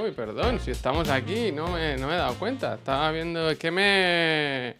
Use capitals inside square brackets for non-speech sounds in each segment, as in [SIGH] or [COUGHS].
Uy, perdón, si estamos aquí, no me, no me he dado cuenta. Estaba viendo, es que me...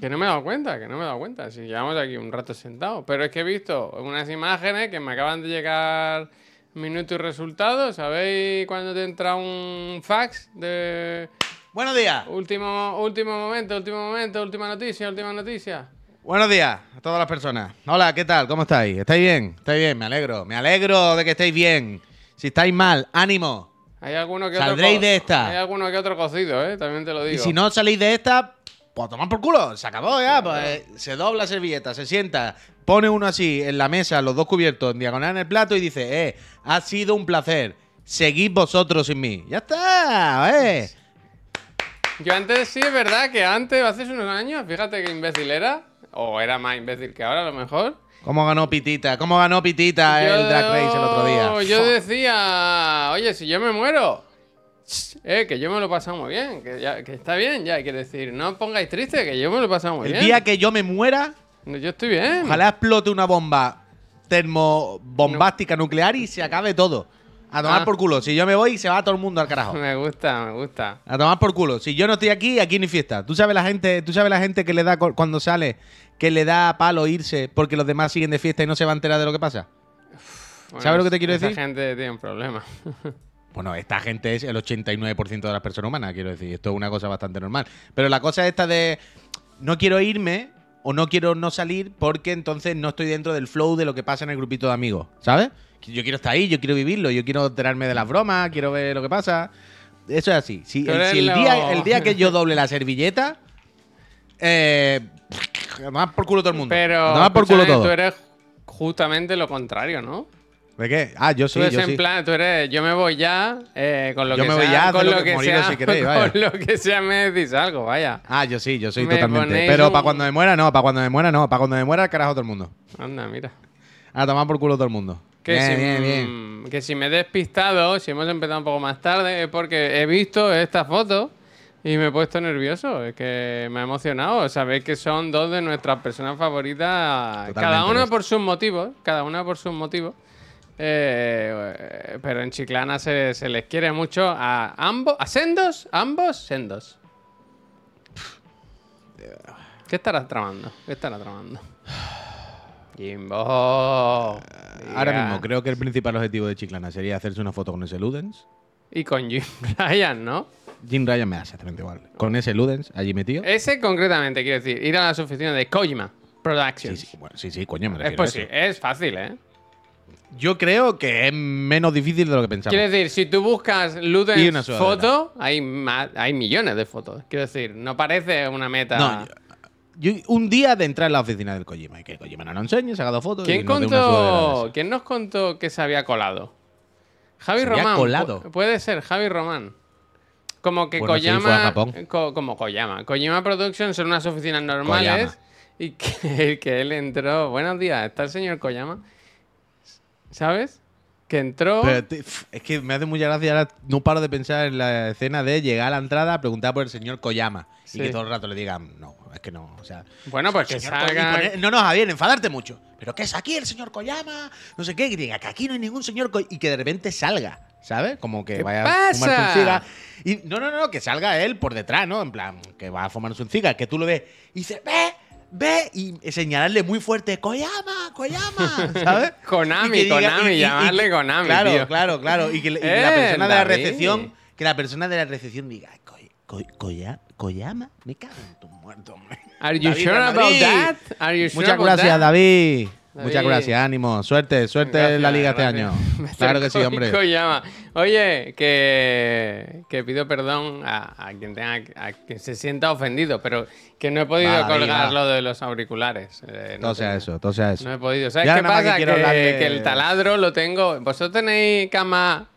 Que no me he dado cuenta, que no me he dado cuenta. Si llevamos aquí un rato sentados. Pero es que he visto unas imágenes que me acaban de llegar minuto y resultado. ¿Sabéis cuando te entra un fax de Buenos días. último, último momento, último momento, última noticia, última noticia? Buenos días a todas las personas. Hola, ¿qué tal? ¿Cómo estáis? ¿Estáis bien? ¿Estáis bien? Me alegro. Me alegro de que estéis bien. Si estáis mal, ánimo. Hay alguno que Saldréis otro. de esta. Hay alguno que otro cocido, ¿eh? También te lo digo. Y si no salís de esta, pues tomar por culo. Se acabó ya. Pues eh, se dobla la servilleta, se sienta, pone uno así en la mesa, los dos cubiertos en diagonal en el plato y dice, eh, ha sido un placer. Seguid vosotros sin mí. Ya está, eh. Yo antes sí es verdad que antes, hace unos años, fíjate qué imbécil era. O era más imbécil que ahora, a lo mejor. ¿Cómo ganó Pitita? ¿Cómo ganó Pitita el Drag Race el otro día? Yo decía, oye, si yo me muero, eh, que yo me lo he pasado muy bien, que, ya, que está bien, ya, quiero decir, no os pongáis triste, que yo me lo he pasado muy El bien. día que yo me muera, No, Yo estoy bien. ojalá explote una bomba termobombástica nuclear y se acabe todo. A tomar Ah. por culo. Si yo me voy, se va todo el mundo al carajo. Me gusta, me gusta. A tomar por culo. Si yo no estoy aquí, aquí no hay fiesta. ¿Tú sabes la gente, tú sabes la gente que le da cu- cuando sale, que le da palo irse porque los demás siguen de fiesta y no se va a enterar de lo que pasa? Bueno, ¿Sabes lo que te quiero decir? gente tiene un problema. [LAUGHS] Bueno, esta gente es el 89% de las personas humanas, quiero decir. Esto es una cosa bastante normal. Pero la cosa esta de no quiero irme o no quiero no salir porque entonces no estoy dentro del flow de lo que pasa en el grupito de amigos, ¿sabes? Yo quiero estar ahí, yo quiero vivirlo, yo quiero enterarme de las bromas, quiero ver lo que pasa. Eso es así. Si, el, si día, el día que yo doble la servilleta, [LAUGHS] eh, a tomar por culo todo el mundo. Pero a tomar por culo todo. tú eres justamente lo contrario, ¿no? ¿De qué? Ah, yo sí, tú eres yo en sí. plan, tú eres, yo me voy ya, eh, con lo Yo que me sea, voy ya, con lo que- sea, si queréis, [LAUGHS] vaya. con lo que sea me decís algo, vaya. Ah, yo sí, yo soy Me totalmente. Pero un- para cuando me muera, no. Para cuando me muera, no. Para cuando me muera, carajo todo el mundo. Anda, mira. A tomar por culo todo el mundo. Que, bien, si, bien, bien. que si me he despistado, si hemos empezado un poco más tarde, es porque he visto esta foto y me he puesto nervioso. Es que me ha emocionado. Sabéis que son dos de nuestras personas favoritas, cada una por sus motivos, cada una por sus motivos. Eh, pero en Chiclana se, se les quiere mucho a ambos, a sendos, ambos sendos. ¿Qué estarás tramando? ¿Qué estarás tramando? Jimbo. Ahora diga. mismo, creo que el principal objetivo de Chiclana sería hacerse una foto con ese Ludens. Y con Jim [LAUGHS] Ryan, ¿no? Jim Ryan me da exactamente igual. Con ese Ludens allí metido. Ese concretamente, quiero decir, ir a las oficinas de Kojima Sí, Productions. sí, bueno, sí, sí, coño, me es refiero a eso. posible, es fácil, ¿eh? Yo creo que es menos difícil de lo que pensamos. Quiero decir, si tú buscas Ludens foto, hay, hay millones de fotos. Quiero decir, no parece una meta. No, yo, yo- un día de entrar en la oficina del Kojima y que Kojima no nos enseñe, se haga dos fotos. ¿Quién, y una contó. ¿Quién nos contó que se había colado? Javi ¿Se había Román. colado? pu- puede ser, Javi Román. Como que Bueno, Koyama. a co- como Koyama. Kojima Productions son unas oficinas normales. Koyama. Y que, [LAUGHS] que él entró. Buenos días, está el señor Koyama. ¿Sabes? Que entró. Pero te- f- es que me hace mucha gracia. Ahora no paro de pensar en la escena de llegar a la entrada, preguntar por el señor Koyama Sí. y que todo el rato le digan, no, es que no. O sea, bueno, pues que y salga. poner- no, no, Javier, enfadarte mucho. Pero ¿qué es aquí el señor Koyama? No sé qué, que diga que aquí no hay ningún señor Koyama. Y que de repente salga, ¿sabes? Como que ¿Qué vaya a pasa? fumarse un cigarro. Y no, no, no, que salga él por detrás, ¿no? En plan, que va a fumarse un cigarro, que tú lo ves y dices, ve, ve, y señalarle muy fuerte, Koyama, Koyama, [LAUGHS] ¿sabes? Konami, diga- Konami, y- y- y- llamarle Konami, Claro, tío. claro, claro. Y que, que Eh, la persona de la recepción, que la persona de la recepción diga, "Koy- Koy- Koya- Koyama, me cago en tu muerto, hombre. Are you David sure about that? Are you sure Muchas about gracias, that? David. Muchas gracias, ánimo. Suerte, suerte en la liga este año. [LAUGHS] Claro que sí, hombre. Oye, que, que pido perdón a, a quien tenga a quien se sienta ofendido, pero que no he podido David, colgar lo de los auriculares. Eh, no Todo sea tengo- eso, todo sea eso. No he podido. ¿Sabes Ya qué que pasa? Que el taladro lo tengo. Vosotros tenéis cama.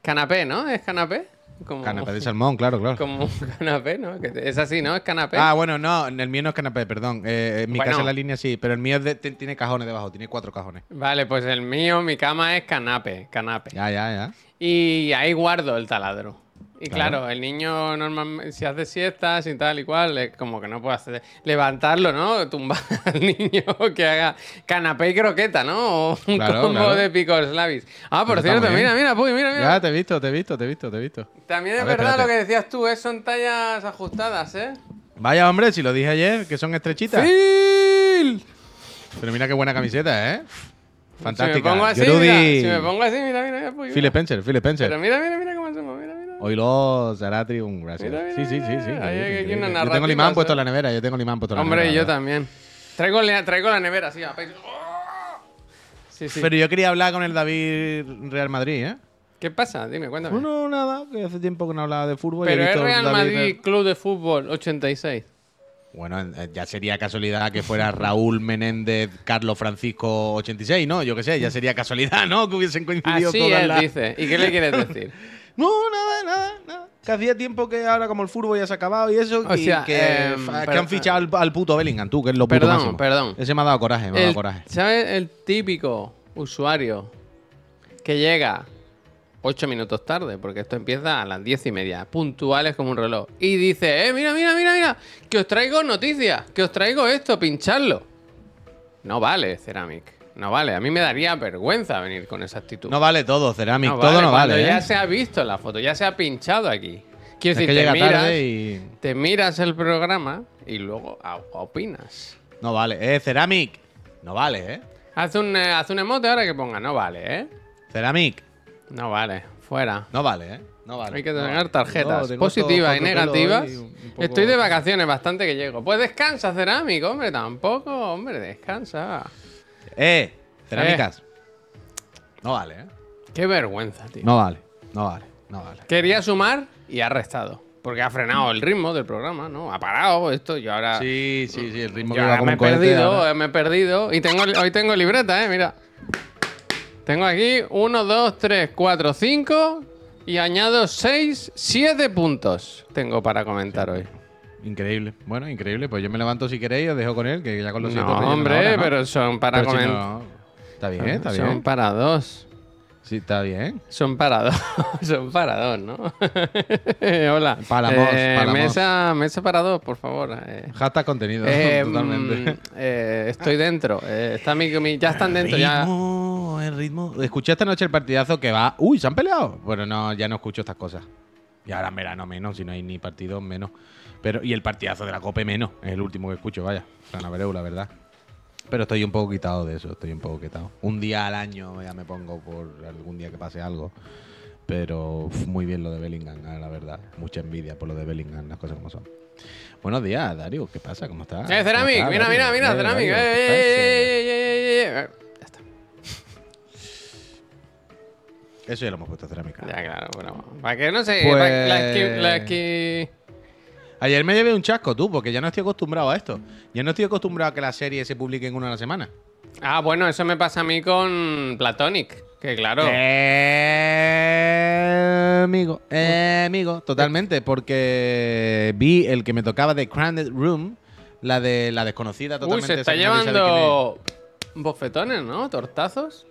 Canapé, ¿no? ¿Es canapé? Como, Canapé de [LAUGHS] salmón, claro, claro. Como un canapé, ¿no? Es así, ¿no? Es canapé. Ah, bueno, no, el mío no es canapé, perdón. Eh, en mi Bueno. casa en la línea sí, pero el mío es de- t- tiene cajones debajo, tiene cuatro cajones. Vale, pues el mío, mi cama es canapé, canapé. Ya, ya, ya. Y ahí guardo el taladro. Y Claro. claro, el niño normalmente, si hace siestas y tal y cual, es como que no puede hacer, levantarlo, ¿no? Tumbar [LAUGHS] al niño que haga canapé y croqueta, ¿no? O un Claro, combo claro. de picos slavis. Ah, por Eso cierto, mira, mira, Puy, mira, mira. Ya, te he visto, te he visto, te he visto, te he visto. También es ver, verdad espérate. lo que decías tú, ¿eh? son tallas ajustadas, ¿eh? Vaya, hombre, si lo dije ayer, que son estrechitas. ¡Phil! Pero mira qué buena camiseta, ¿eh? Si Fantástica. me pongo así, mira, si me pongo así, mira, mira, mira, Puy, Phil mira. Spencer, Phil Spencer. Pero mira, mira, mira cómo somos, mira, Hoy los Zaratrium, gracias. Mira, mira, sí, sí, sí, sí. hay Yo tengo el imán puesto en la nevera, yo tengo el imán puesto en la Hombre, nevera. y yo también. Traigo, la- traigo la nevera a. Sí, sí. Pero yo quería hablar con el David Real Madrid, ¿eh? ¿Qué pasa? Dime, cuéntame. No, nada, que hace tiempo que no hablaba de fútbol. Pero es Real David Madrid Club de Fútbol 86. Bueno, ya sería casualidad que fuera Raúl Menéndez, Carlos Francisco 86, ¿no? Yo qué sé, ya sería casualidad, ¿no? Que hubiesen coincidido Así todas él las... dice. ¿Y qué le quieres [LAUGHS] decir? No, nada, nada, nada. Que hacía tiempo que ahora como el fútbol ya se ha acabado y eso, O y sea, que, em, que han fichado al, al puto Bellingham, tú, que es lo puto Perdón, máximo. perdón. Ese me ha dado coraje, me ha dado coraje. ¿Sabes el típico usuario que llega ocho minutos tarde? Porque esto empieza a las diez y media, puntuales como un reloj. Y dice, eh, mira, mira, mira, mira, que os traigo noticias, que os traigo esto, pincharlo. No vale, Ceramic. No vale. A mí me daría vergüenza venir con esa actitud. No vale todo, Ceramic, No todo no vale, ya ¿eh? se ha visto la foto, ya se ha pinchado aquí. Quiero Es decir, que te, miras, tarde y... te miras el programa y luego a- opinas. No vale. Eh, Ceramic, no vale, ¿eh? Haz un, eh, haz un emote ahora que ponga, no vale, ¿eh? Ceramic, No vale, fuera. no vale, ¿eh? No vale. Hay que tener tarjetas positivas y negativas. hoy, un- un poco- Estoy de vacaciones bastante que llego. Pues descansa, Cerámico, hombre, tampoco, hombre, descansa. Eh, Cerámicas. No vale, ¿eh? Qué vergüenza, tío. No vale, no vale, no vale. Quería sumar y ha restado. Porque ha frenado el ritmo del programa, ¿no? Ha parado esto y ahora... Sí, sí, sí, el ritmo Yo que va ahora como me he un cohete perdido, ahora. eh, me he perdido. Y tengo, hoy tengo libreta, ¿eh? Mira. Tengo aquí 1, 2, 3, 4, 5 y añado 6, 7 puntos tengo para comentar hoy. Increíble. Bueno, increíble. Pues yo me levanto si queréis, os dejo con él, que ya con los No, hombre, ahora, ¿no? pero son para Pero si no- Está bien, está son bien. para dos. Sí, está bien. Son para dos. [LAUGHS] son para dos, ¿no? [LAUGHS] Hola. Palamos, Eh, palamos. Mesa, mesa para dos, por favor. Eh, Hashtag contenido, eh, [LAUGHS] totalmente. mm, eh, estoy dentro. Eh, está mi, mi- ya están dentro. Ya. ritmo, el ritmo. Escuché esta noche el partidazo que va. Uy, se han peleado. Bueno, no, ya no escucho estas cosas. Y ahora en verano menos, si no hay ni partido menos. Pero, y el partidazo de la Cope menos. Es el último que escucho, vaya. Abreu, la verdad. Pero estoy un poco quitado de eso, estoy un poco quitado. Un día al año ya me pongo por algún día que pase algo. Pero uf, muy bien lo de Bellingham, ah, la verdad. Mucha envidia por lo de Bellingham, las cosas como son. Buenos días, Dario. ¿Qué pasa? ¿Cómo estás? Eh, Ceramic, ¿Cómo mira, mira, mira, Eh, Ceramic. Eh, ¿qué eh, eh, eh, eh, eh, eh. Ya está. Eso ya lo hemos puesto cerámica. Ya, claro, bueno. Para que no sé. Pues- para- la Ayer me llevé un chasco, tú, porque ya no estoy acostumbrado a esto. Ya no estoy acostumbrado a que las series se publiquen una a la semana. Ah, bueno, eso me pasa a mí con Platonic. Que claro. Eh, amigo, eh, amigo, totalmente, porque vi el que me tocaba de Crowded Room, la de la desconocida Uy, totalmente. se está llevando bofetones, ¿no? Tortazos.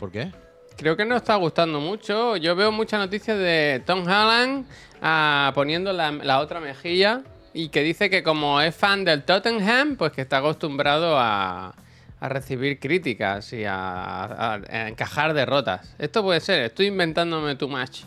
¿Por qué? Creo que no está gustando mucho. Yo veo muchas noticias de Tom Holland ah, poniendo la, la otra mejilla y que dice que como es fan del Tottenham, pues que está acostumbrado a, a recibir críticas y a, a- a encajar derrotas. Esto puede ser, estoy inventándome too much.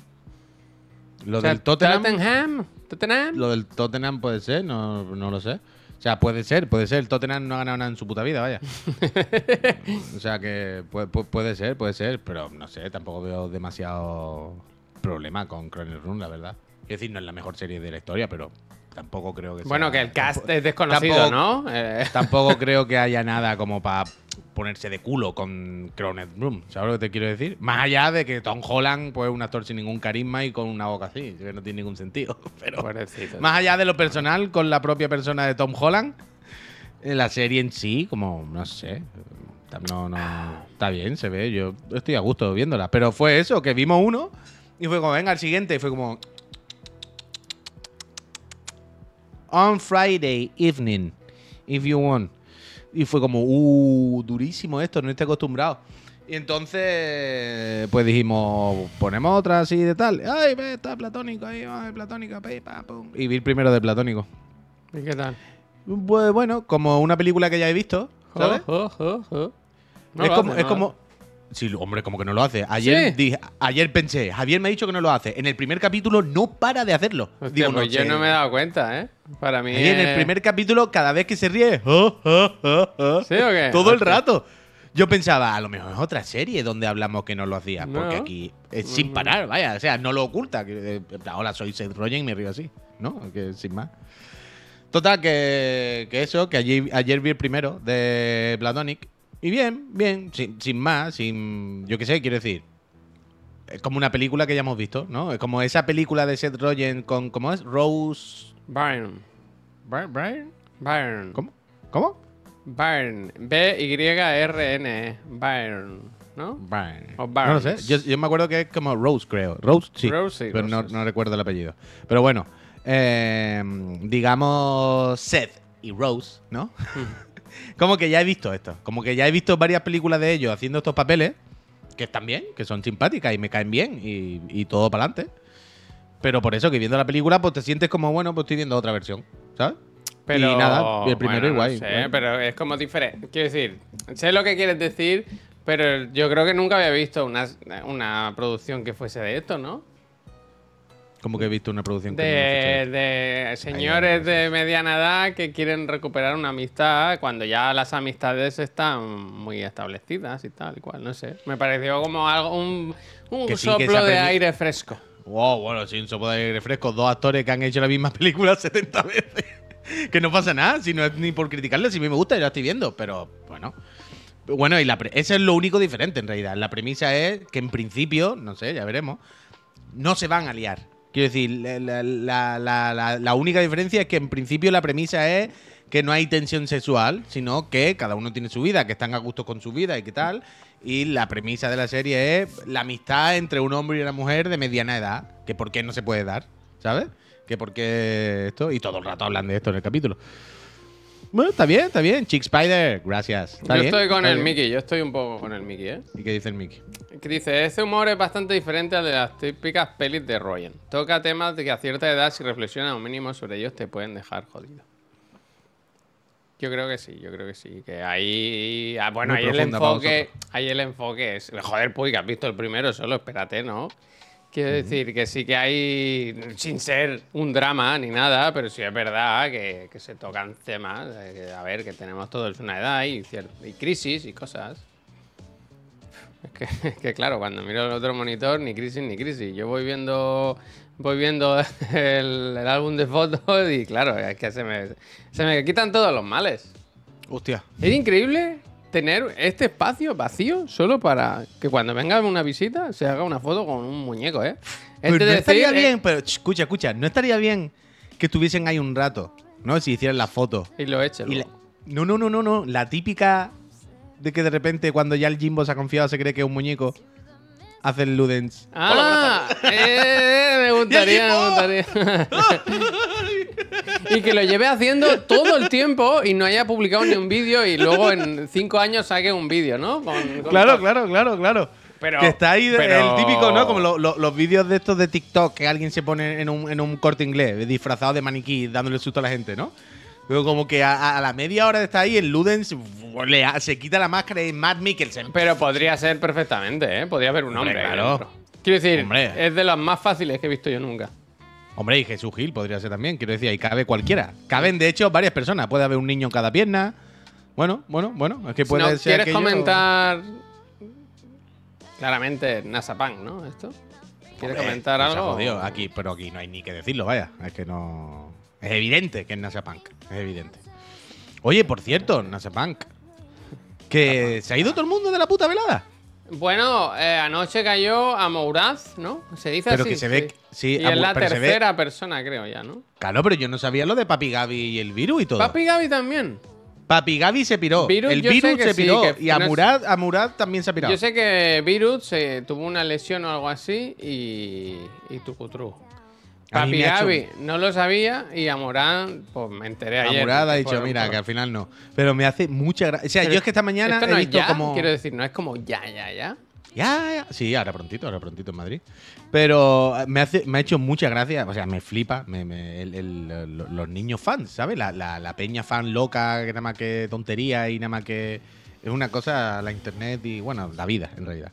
Lo O sea, del Tottenham. Tottenham, Tottenham. Lo del Tottenham puede ser, no, no lo sé. O sea, puede ser, puede ser. El Tottenham no ha ganado nada en su puta vida, vaya. [LAUGHS] o sea que puede, pu- puede ser, puede ser, pero no sé, tampoco veo demasiado problema con Chrono Run, la verdad. Es decir, no es la mejor serie de la historia, pero tampoco creo que sea. Bueno, que el cast tampoco- es desconocido, tampoco- ¿no? [LAUGHS] Eh, Tampoco creo que haya nada como para ponerse de culo con Cronet Room. ¿Sabes lo que te quiero decir? Más allá de que Tom Holland, pues, es un actor sin ningún carisma y con una boca así, que no tiene ningún sentido. [LAUGHS] Pero pobrecito. más allá de lo personal con la propia persona de Tom Holland, eh, la serie en sí, como, no sé. No, no, está bien, se ve. Yo estoy a gusto viéndola. Pero fue eso, que vimos uno y fue como, venga, al siguiente. Y fue como. On Friday evening, if you want. Y fue como, uh, durísimo esto, no estoy acostumbrado. Y entonces, pues dijimos, ponemos otra así de tal. Ay, ve, está platónico ahí, va, platónico, pe, pa, pum. Y vi el primero de platónico. ¿Y qué tal? Pues bueno, como una película que ya he visto, ¿sabes? No es como, hace, es no. como. Sí, hombre, como que no lo hace. Ayer, ¿Sí? dije- ayer pensé, Javier me ha dicho que no lo hace. En el primer capítulo no para de hacerlo. Hostia, Digo, pues yo no me he dado cuenta, ¿eh? Para mí. Ahí en el primer capítulo, cada vez que se ríe, "Ah, ah, ah, ah", ¿Sí o qué? todo el rato. Yo pensaba, a lo mejor es otra serie donde hablamos que no lo hacía. Porque aquí es sin parar, vaya. O sea, no lo oculta. eh, Hola, soy Seth Rogen y me río así. ¿No? Que sin más. Total, que, que eso, que ayer, ayer vi el primero de Platonic. Y bien, bien, sin, sin más, sin. Yo qué sé, quiero decir. Es como una película que ya hemos visto, ¿no? Es como esa película de Seth Rogen con. ¿Cómo es? Rose. Brian. Brian? Byron. ¿Cómo? ¿Cómo? B-Y-R-N-E. Byron. ¿no? Brian. O No lo sé. Yo, yo me acuerdo que es como Rose, creo. Rose, sí. Rose, sí, pero no, no recuerdo el apellido. Pero bueno, eh, digamos Seth y Rose, ¿no? Como que ya he visto esto. Como que ya he visto varias películas de ellos haciendo estos papeles que están bien, que son simpáticas y me caen bien y, y todo para adelante. Pero por eso que viendo la película, pues te sientes como, bueno, pues estoy viendo otra versión, ¿sabes? Pero, y nada, el primero bueno, no igual. sé, igual. pero es como diferente. Quiero decir, sé lo que quieres decir, pero yo creo que nunca había visto una, una producción que fuese de esto, ¿no? Como que he visto una producción que no De, de señores de mediana edad que quieren recuperar una amistad cuando ya las amistades están muy establecidas y tal y cual, no sé. Me pareció como algo, un, un Que sí, que soplo de aire fresco. Wow, bueno, sin sopo de aire fresco, dos actores que han hecho la misma película [LAUGHS] 70 veces. que no pasa nada, si no es ni por criticarle, si a mí me gusta, yo la estoy viendo, pero bueno. Bueno, y la pre- eso es lo único diferente en realidad. La premisa es que en principio, no sé, ya veremos, no se van a liar. Quiero decir, la, la- la- única diferencia es que en principio la premisa es que no hay tensión sexual, sino que cada uno tiene su vida, que están a gusto con su vida y qué tal. Y la premisa de la serie es la amistad entre un hombre y una mujer de mediana edad, que por qué no se puede dar, ¿sabes? Que por qué esto, y todo el rato hablan de esto en el capítulo. Bueno, está bien, está bien. Chick Spider, gracias. Yo bien, estoy con el bien. Mickey, yo estoy un poco con el Mickey, ¿eh? ¿Y qué dice el Mickey? Que dice, ese humor es bastante diferente al de las típicas pelis de Rogen. Toca temas de que a cierta edad, si reflexionas un mínimo sobre ellos, te pueden dejar jodido. Yo creo que sí, yo creo que sí. Que ahí. ah, bueno, Muy ahí el enfoque. Ahí el enfoque es. Joder, pues que has visto el primero solo, espérate, ¿no? Quiero decir que sí que hay. Sin ser un drama ni nada, pero sí es verdad que, que se tocan temas. que, a ver, que tenemos todos una edad y, y crisis y cosas. Es que, [LAUGHS] es que, claro, cuando miro el otro monitor, ni crisis ni crisis. Yo voy viendo voy viendo [LAUGHS] el, el álbum de fotos y claro, es que se me, se me quitan todos los males. Hostia. Es increíble tener este espacio vacío solo para que cuando venga una visita se haga una foto con un muñeco, ¿eh? Es Pues de no decir, estaría eh, bien, pero ch, escucha, escucha, no estaría bien que estuviesen ahí un rato, ¿no? Si hicieran la foto. Y lo eche. Y la-. No, no, no, no, no. La típica de que de repente cuando ya el Jimbo se ha confiado se cree que es un muñeco, hace el Ludens. Ah, eh, me [LAUGHS] gustaría, me gustaría. [LAUGHS] y que lo lleve haciendo todo el tiempo y no haya publicado ni un vídeo y luego en cinco años saque un vídeo, ¿no? Con- con- Claro, claro, claro, claro. Pero- que está ahí pero- el típico, ¿no? Como lo- lo- los vídeos de estos de TikTok que alguien se pone en un, en un corte inglés, disfrazado de maniquí, dándole susto a la gente, ¿no? Pero como que a, a la media hora de estar ahí, el Ludens le se quita la máscara y es Matt Mikkelsen. Pero podría ser perfectamente, ¿eh? Podría haber un Hombre, hombre. ahí claro. Quiero decir, Hombre. es de las más fáciles que he visto yo nunca. Hombre, y Jesús Gil podría ser también. Quiero decir, ahí cabe cualquiera. Caben, de hecho, varias personas. Puede haber un niño en cada pierna. Bueno, bueno, bueno. Es que puede no, ser. ¿Quieres aquello- comentar claramente NASA Punk, ¿no? Esto. ¿Quieres Hombre, comentar pues algo? jodido aquí, pero aquí no hay ni que decirlo, vaya. Es que no. Es evidente que es NASA Punk. Es evidente. Oye, por cierto, NASA Punk. Que se ha ido todo el mundo de la puta velada. Bueno, eh, anoche cayó a Mouraz, ¿no? Se dice Pero así. que se ve sí, y a es la pero se ve- tercera persona, creo ya, ¿no? Claro, pero yo no sabía lo de Papi Gaby y el virus y todo. Papi Gaby también. Papi Gaby se piró. Virus, el yo sé virus que se sí, piró. que y a no es- Murad, a Murad también se ha pirado. Yo sé que Virus se tuvo una lesión o algo así y. y tucutru. A mí Papi me ha hecho- Gaby no lo sabía y a Morán, pues me enteré ayer. Amurada ha que dicho, mira, que al final no. Pero me hace mucha gracia. O sea, Pero yo es que esta mañana Esto he no es visto ya, como. quiero decir, no es como ya, ya, ya. Ya, ya. Sí, ahora prontito, ahora prontito en Madrid. Pero me, hace, me ha hecho mucha gracia, o sea, me flipa me- me- el- el- lo- los niños fans, ¿sabes? La, la- la peña fan loca, que nada más que tontería y nada más que... Es una cosa, la internet y, bueno, la vida, en realidad.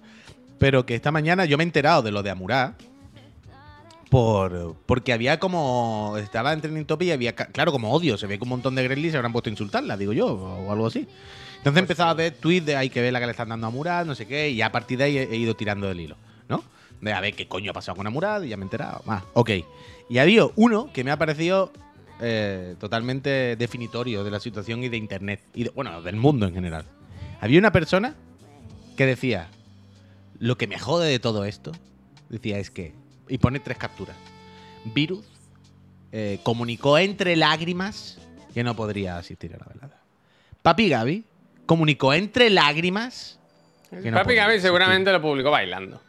Pero que esta mañana yo me he enterado de lo de Amurá por, porque había como... Estaba en Trending Topic y había, claro, como odio. Se ve que un montón de Gremlins se habrán puesto a insultarla, digo yo, o algo así. Entonces he empezado a ver tweets de hay que ver la que le están dando a Murad, no sé qué, y a partir de ahí he, he ido tirando del hilo, ¿no? De a ver qué coño ha pasado con Amurad y ya me he enterado. Más, ok. Y había uno que me ha parecido eh, totalmente definitorio de la situación y de internet, y de- bueno, del mundo en general. Había una persona que decía, lo que me jode de todo esto, decía, es que, y pone tres capturas, Virus eh, comunicó entre lágrimas que no podría asistir a la velada. Papi Gaby comunicó entre lágrimas Que no Papi Gaby seguramente lo publicó bailando.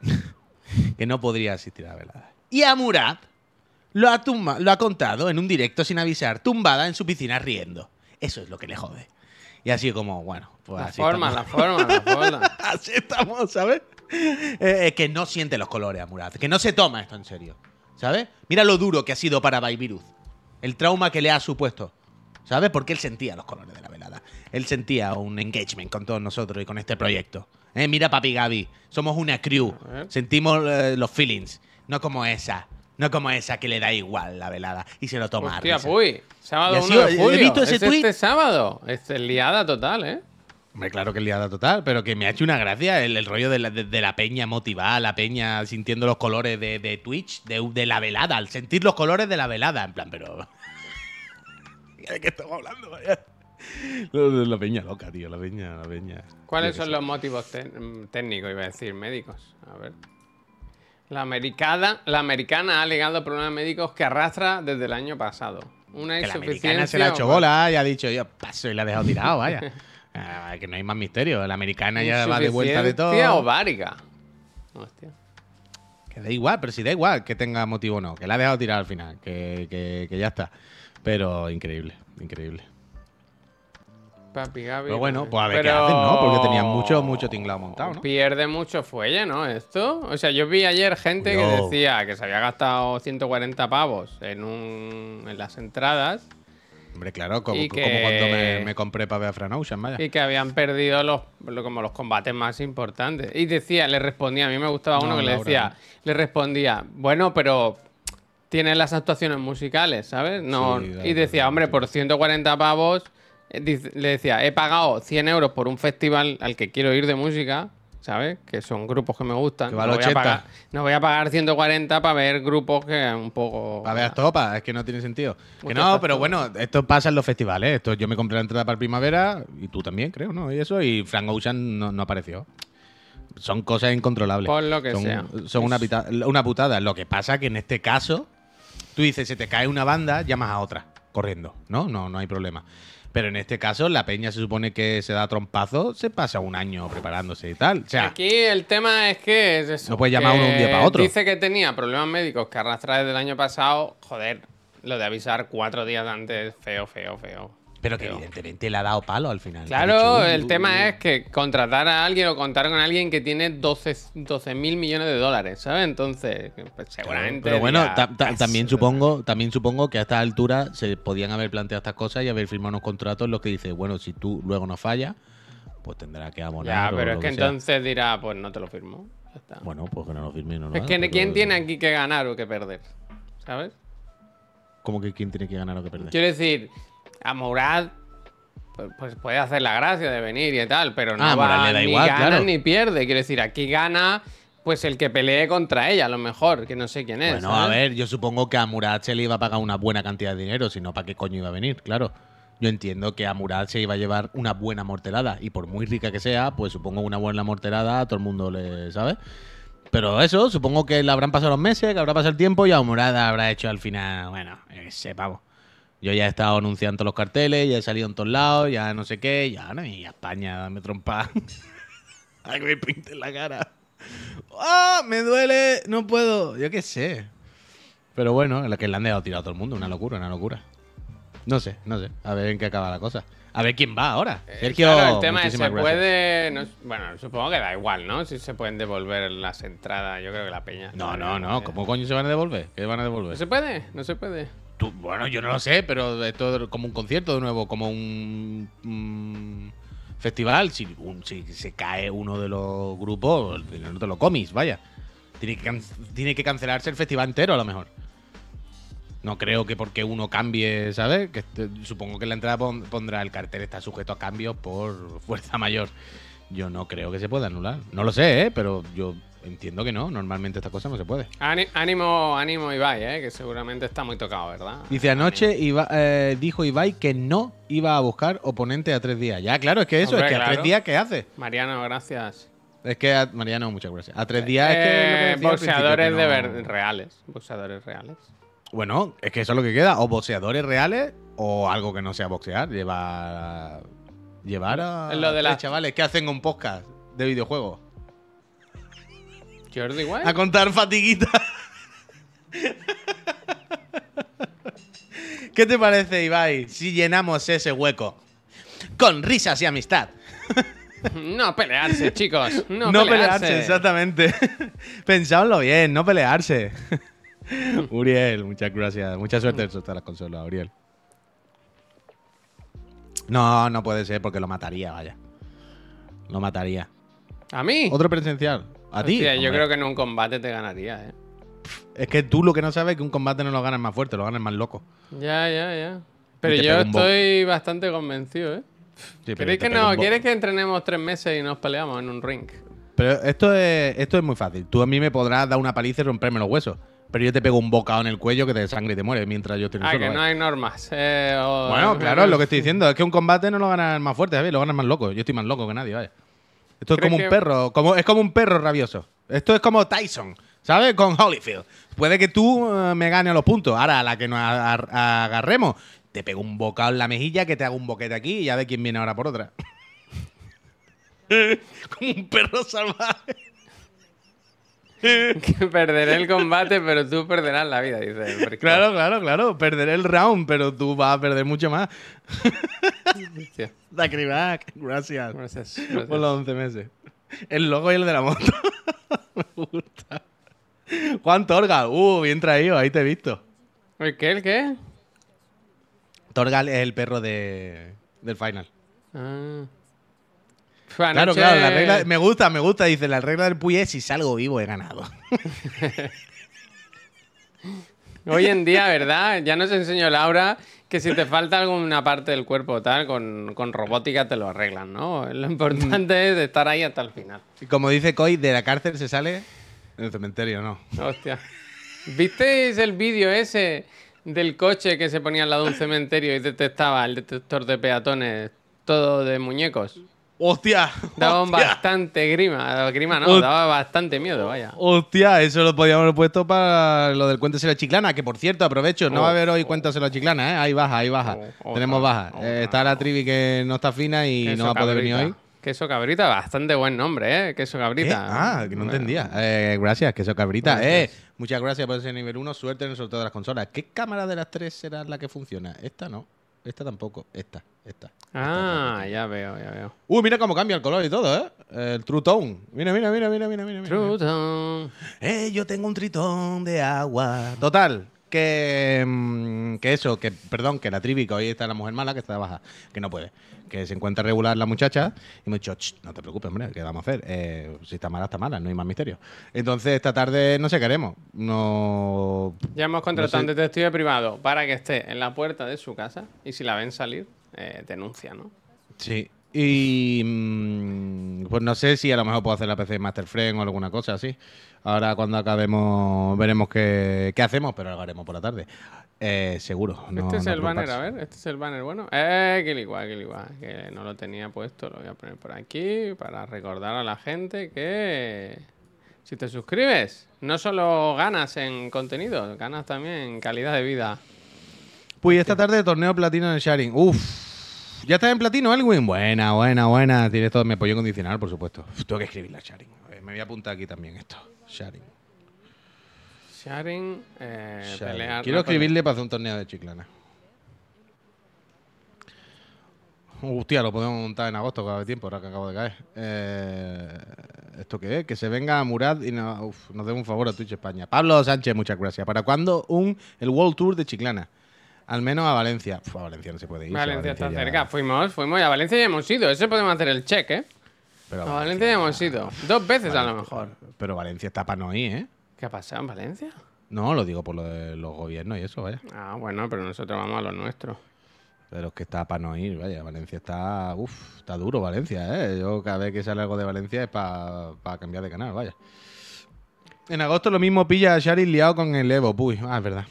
[LAUGHS] que no podría asistir a la velada. Y a Murad lo ha, tumba- lo ha contado en un directo sin avisar, tumbada en su piscina riendo. Eso es lo que le jode. Y así como, bueno, pues La así forma, estamos. la forma, la forma. [LAUGHS] Así estamos, ¿sabes? [LAUGHS] Eh, eh, que no siente los colores a Murad, que no se toma esto en serio, ¿sabes? Mira lo duro que ha sido para Baibiruz, el trauma que le ha supuesto, ¿sabes? Porque él sentía los colores de la velada, él sentía un engagement con todos nosotros y con este proyecto. Eh, mira, papi Gaby, somos una crew, sentimos eh, los feelings, no como esa, no como esa que le da igual la velada y se lo toma. Hostia, puy. Sábado Y ha 1 sido- de he visto ese es tuit. este sábado. Es liada total, ¿eh? Hombre, claro que es liada total, pero que me ha hecho una gracia el, el rollo de la, de, de la peña motivada, la peña sintiendo los colores de, de Twitch, de, de la velada, al sentir los colores de la velada, en plan, pero... [LAUGHS] ¿De qué estamos hablando? vaya? La peña loca, tío, la peña, la peña. ¿Cuáles son los motivos mm, técnicos, iba a decir, médicos? A ver. La americana, la americana ha alegado problemas médicos que arrastra desde el año pasado. Una Que la insuficiencia. americana se la ha hecho bola y ha dicho yo paso y la ha dejado tirado, vaya. [LAUGHS] Ah, que no hay más misterio, la americana ya va de vuelta de todo. ovárica. Hostia. Que da igual, pero si da igual que tenga motivo o no, que la ha dejado tirar al final, que, que- que ya está. Pero increíble, increíble. Papi Gaby. Pero bueno, no. pues a ver qué Pero- hacen, ¿no? Porque tenían mucho, mucho tinglado montado, ¿no? Pierde mucho fuelle, ¿no? Esto. O sea, yo vi ayer gente que decía que se había gastado 140 pavos en, un, en las entradas Hombre, claro, como, cuando me, me compré para ver a Fran Ocean, vaya. y que habían perdido los, lo- como los combates más importantes. Y decía, le respondía, a mí me gustaba uno No, que le decía, no. le respondía, bueno, pero tienes las actuaciones musicales, ¿sabes? No, Sí, y decía, hombre, por 140 pavos, eh, le decía, he pagado 100 euros por un festival al que quiero ir de música, ¿sabes? Que son grupos que me gustan. Que no, voy a 80. pagar, no voy a pagar 140 para ver grupos que un poco... Para ver a Topa, es que no tiene sentido. Que Muchas no, pero bueno, esto pasa en los festivales. Esto yo me compré la entrada para primavera y tú también, creo, ¿no? Y eso, y Frank Ocean no, no apareció. Son cosas incontrolables. Por lo que son, sea. Son una, pita- una putada. Lo que pasa que en este caso, tú dices, se te cae una banda, llamas a otra, corriendo, ¿no? No, no hay problema. Pero en este caso, la peña se supone que se da trompazo, se pasa un año preparándose y tal. O sea, Aquí el tema es que es eso. No puedes llamar uno un día para otro. Dice que tenía problemas médicos que arrastra desde el año pasado. Joder, lo de avisar cuatro días antes, feo, feo, feo. Pero que evidentemente le ha dado palo al final. Claro, dicho, "Uy, el tema uy". es que contratar a alguien o contar con alguien que tiene 12 mil millones de dólares, ¿sabes? Entonces, pues, seguramente. Pero bueno, diga, ta- ta- "Pues, también supongo, también supongo que a esta altura se podían haber planteado estas cosas y haber firmado unos contratos en los que dice, bueno, si tú luego no fallas, pues tendrá que abonar. Ya, pero es que entonces dirá, pues no te lo firmo. Ya está. Bueno, pues que no lo firme no lo es haga, que pero- ¿quién tiene aquí que ganar o que perder? ¿Sabes? ¿Cómo que quién tiene que ganar o que perder? Quiero decir, a Mourad pues, pues puede hacer la gracia de venir y tal, pero no Ah, va Mourad le da ni igual, gana claro. ni pierde. Quiero decir, aquí gana pues el que pelee contra ella, a lo mejor, que no sé quién es. Bueno, a ¿sabes? ver, yo supongo que a Murad se le iba a pagar una buena cantidad de dinero, si no, ¿para qué coño iba a venir? Claro. Yo entiendo que a Murad se iba a llevar una buena morterada, y por muy rica que sea, pues supongo una buena morterada a todo el mundo le sabe. Pero eso, supongo que le habrán pasado los meses, que habrá pasado el tiempo y a Murad habrá hecho al final, bueno, sé, pavo. Yo ya he estado anunciando los carteles, ya he salido en todos lados, ya no sé qué, ya no, y a España, dame trompa. [LAUGHS] a que me pinten la cara. ¡Ah! me duele, no puedo. Yo qué sé. Pero bueno, la que le han dejado tirado a todo el mundo, una locura, una locura. No sé, no sé. A ver en qué acaba la cosa. A ver quién va ahora. Sergio, Eh, Claro, el tema es, se gracias. puede... no- bueno, supongo que da igual, ¿no? Si se pueden devolver las entradas, yo creo que la peña... No, no, no. ¿Cómo coño se van a devolver? ¿Qué van a devolver? ¿No se puede? ¿No se puede? Bueno, yo no lo sé, pero esto es como un concierto de nuevo, como un, festival. Si, se cae uno de los grupos, dinero te lo comis, vaya. Tiene que, tiene que cancelarse el festival entero, a lo mejor. No creo que porque uno cambie, ¿sabes? Este- supongo que la entrada pon- pondrá el cartel está sujeto a cambios por fuerza mayor. Yo no creo que se pueda anular. No lo sé, ¿eh? Pero yo entiendo que no. Normalmente esta cosa no se puede. Ani- Ánimo, ánimo Ibai, ¿eh? Que seguramente está muy tocado, ¿verdad? Dice anoche Iba- eh, dijo Ibai que no iba a buscar oponente a tres días. Ya, claro, es que eso, Hombre, es que a claro. tres días, ¿qué hace? Mariano, gracias. Es que, a- Mariano, muchas gracias. A tres días es que. es lo que Eh, decía al principio, boxeadores que de no- ver- reales. Boxeadores reales. Bueno, es que eso es lo que queda. O boxeadores reales o algo que no sea boxear. Llevar. Llevar a. Lo de tres la- chavales que hacen un podcast de videojuegos. Jordi. A contar fatiguitas. ¿Qué te parece, Ibai, si llenamos ese hueco? Con risas y amistad. No pelearse, chicos. No, No, pelearse. pelearse, exactamente. Pensadlo bien, no pelearse. Uriel, muchas gracias. Mucha suerte en soltar las consolas, Uriel. No, no puede ser porque lo mataría, vaya. Lo mataría. ¿A mí? Otro presencial. ¿A ti? Hostia, yo creo que en un combate te ganaría, ¿eh? Es que tú lo que no sabes es que un combate no lo ganas más fuerte, lo ganas más loco. Ya, ya, ya. Pero yo estoy bastante convencido, ¿eh? Sí, pero ¿Queréis te que, no, ¿Quieres que entrenemos tres meses y nos peleamos en un ring? Pero esto es, esto es muy fácil. Tú a mí me podrás dar una paliza y romperme los huesos. Pero yo te pego un bocado en el cuello que te sangre y te mueres mientras yo estoy en el Ah, suelo, que no hay normas. eh, o- Bueno, claro, [LAUGHS] es lo que estoy diciendo. Es que un combate no lo ganas más fuerte, ¿sabes? Lo ganas más loco. Yo estoy más loco que nadie, vaya. Esto es ¿Crees como un perro, como, es como un perro rabioso. Esto es como Tyson, ¿sabes? Con Holyfield. Puede que tú eh, me ganes los puntos. Ahora, a la que nos agarremos, te pego un bocado en la mejilla, que te hago un boquete aquí y ya ve quién viene ahora por otra. [LAUGHS] como un perro salvaje. [LAUGHS] que perderé el combate, pero tú perderás la vida, dice. Claro, claro, claro. Perderé el round, pero tú vas a perder mucho más. Dacribac, gracias. gracias, Por gracias. los 11 meses. El logo y el de la moto. [LAUGHS] Me gusta. Juan Torgal. Uh, bien traído, ahí te he visto. ¿El qué? ¿El qué? Torgal es el perro de, del final. Ah. Fue Claro, anoche- claro, la regla, me gusta, me gusta. Dice, la regla del Puy es si salgo vivo he ganado. [LAUGHS] Hoy en día, ¿verdad? Ya nos enseñó Laura que si te falta alguna parte del cuerpo o tal, con, con robótica te lo arreglan, ¿no? Lo importante es estar ahí hasta el final. Y como dice Coy, de la cárcel se sale en el cementerio, ¿no? Hostia. ¿Visteis el vídeo ese del coche que se ponía al lado de un cementerio y detectaba el detector de peatones todo de muñecos? ¡Hostia! Daba ¡Hostia! bastante grima. Grima no, Hostia. daba bastante miedo, vaya. Hostia, eso lo podíamos haber puesto para lo del Cuéntaselo a Chiclana, que por cierto, aprovecho, no Oh, va a haber hoy Cuéntaselo a Chiclana, ¿eh? Ahí baja, ahí baja. Oh, Tenemos baja. Eh, está la trivi que no está fina y Queso no va a poder venir hoy. Queso cabrita, bastante buen nombre, ¿eh? Queso cabrita. Ah, que no entendía. Eh, gracias, que eso cabrita. Gracias. Eh, muchas gracias por ese nivel 1. Suerte en el sorteo de las consolas. ¿Qué cámara de las tres será la que funciona? Esta no. Esta tampoco. Esta, esta. Ah, ya veo, ya veo. Uh, mira cómo cambia el color y todo, ¿eh? El True Tone. Mira, mira, mira, mira, mira, mira. Truton. Eh, yo tengo un tritón de agua. Total, que, mm, que eso, que perdón, que la que hoy está la mujer mala, que está baja, que no puede. Que se encuentra regular la muchacha y me ha dicho, "Ch, no te preocupes, hombre, ¿qué vamos a hacer? Eh, si está mala, está mala, no hay más misterio. Entonces, esta tarde no sé qué haremos. No. Ya hemos contratado No sé. un detective privado para que esté en la puerta de su casa y si la ven salir, eh, denuncia, ¿no? Sí. Y. mm, pues no sé si a lo mejor puedo hacer la PC Master Frame o alguna cosa así. Ahora, cuando acabemos, veremos qué, qué hacemos, pero lo haremos por la tarde. Eh, seguro. no- este es no el banner, a ver, este es el banner bueno. Eh, que igual, que igual, que no lo tenía puesto, lo voy a poner por aquí para recordar a la gente que si te suscribes, no solo ganas en contenido, ganas también en calidad de vida. Pues esta tarde torneo platino en el Sharing. Uf. ¿Ya estás en platino, Elwin? Buena, buena, buena. Tienes todo mi apoyo condicional, por supuesto. Uf, tengo que escribir la Sharing. Ver, me voy a apuntar aquí también esto. Sharing. Sharing, eh, Sharing. pelear. Quiero no, escribirle para hacer un torneo de chiclana. Hostia, lo podemos montar en agosto, cada tiempo, ahora que acabo de caer. Eh, ¿Esto qué es? Que se venga a Murad y no- uf, nos dé un favor a Twitch España. Pablo Sánchez, muchas gracias. ¿Para cuándo un, el World Tour de Chiclana? Al menos a Valencia. Uf, a Valencia no se puede ir. Valencia está ya- cerca. Fuimos, fuimos y a Valencia ya hemos ido. Ese podemos hacer el check, ¿eh? Pero A Valencia ya hemos ido. Dos veces a lo mejor. Pero Valencia está para no ir, ¿eh? ¿Qué ha pasado en Valencia? No, lo digo por lo de los gobiernos y eso, vaya. Ah, bueno, pero nosotros vamos a lo nuestro. Pero es que está para no ir, vaya. Valencia está. Uf, está duro Valencia, ¿eh? Yo cada vez que sale algo de Valencia es para cambiar de canal, vaya. En agosto lo mismo pilla a Shari liado con el Evo. Uy, ah, es verdad.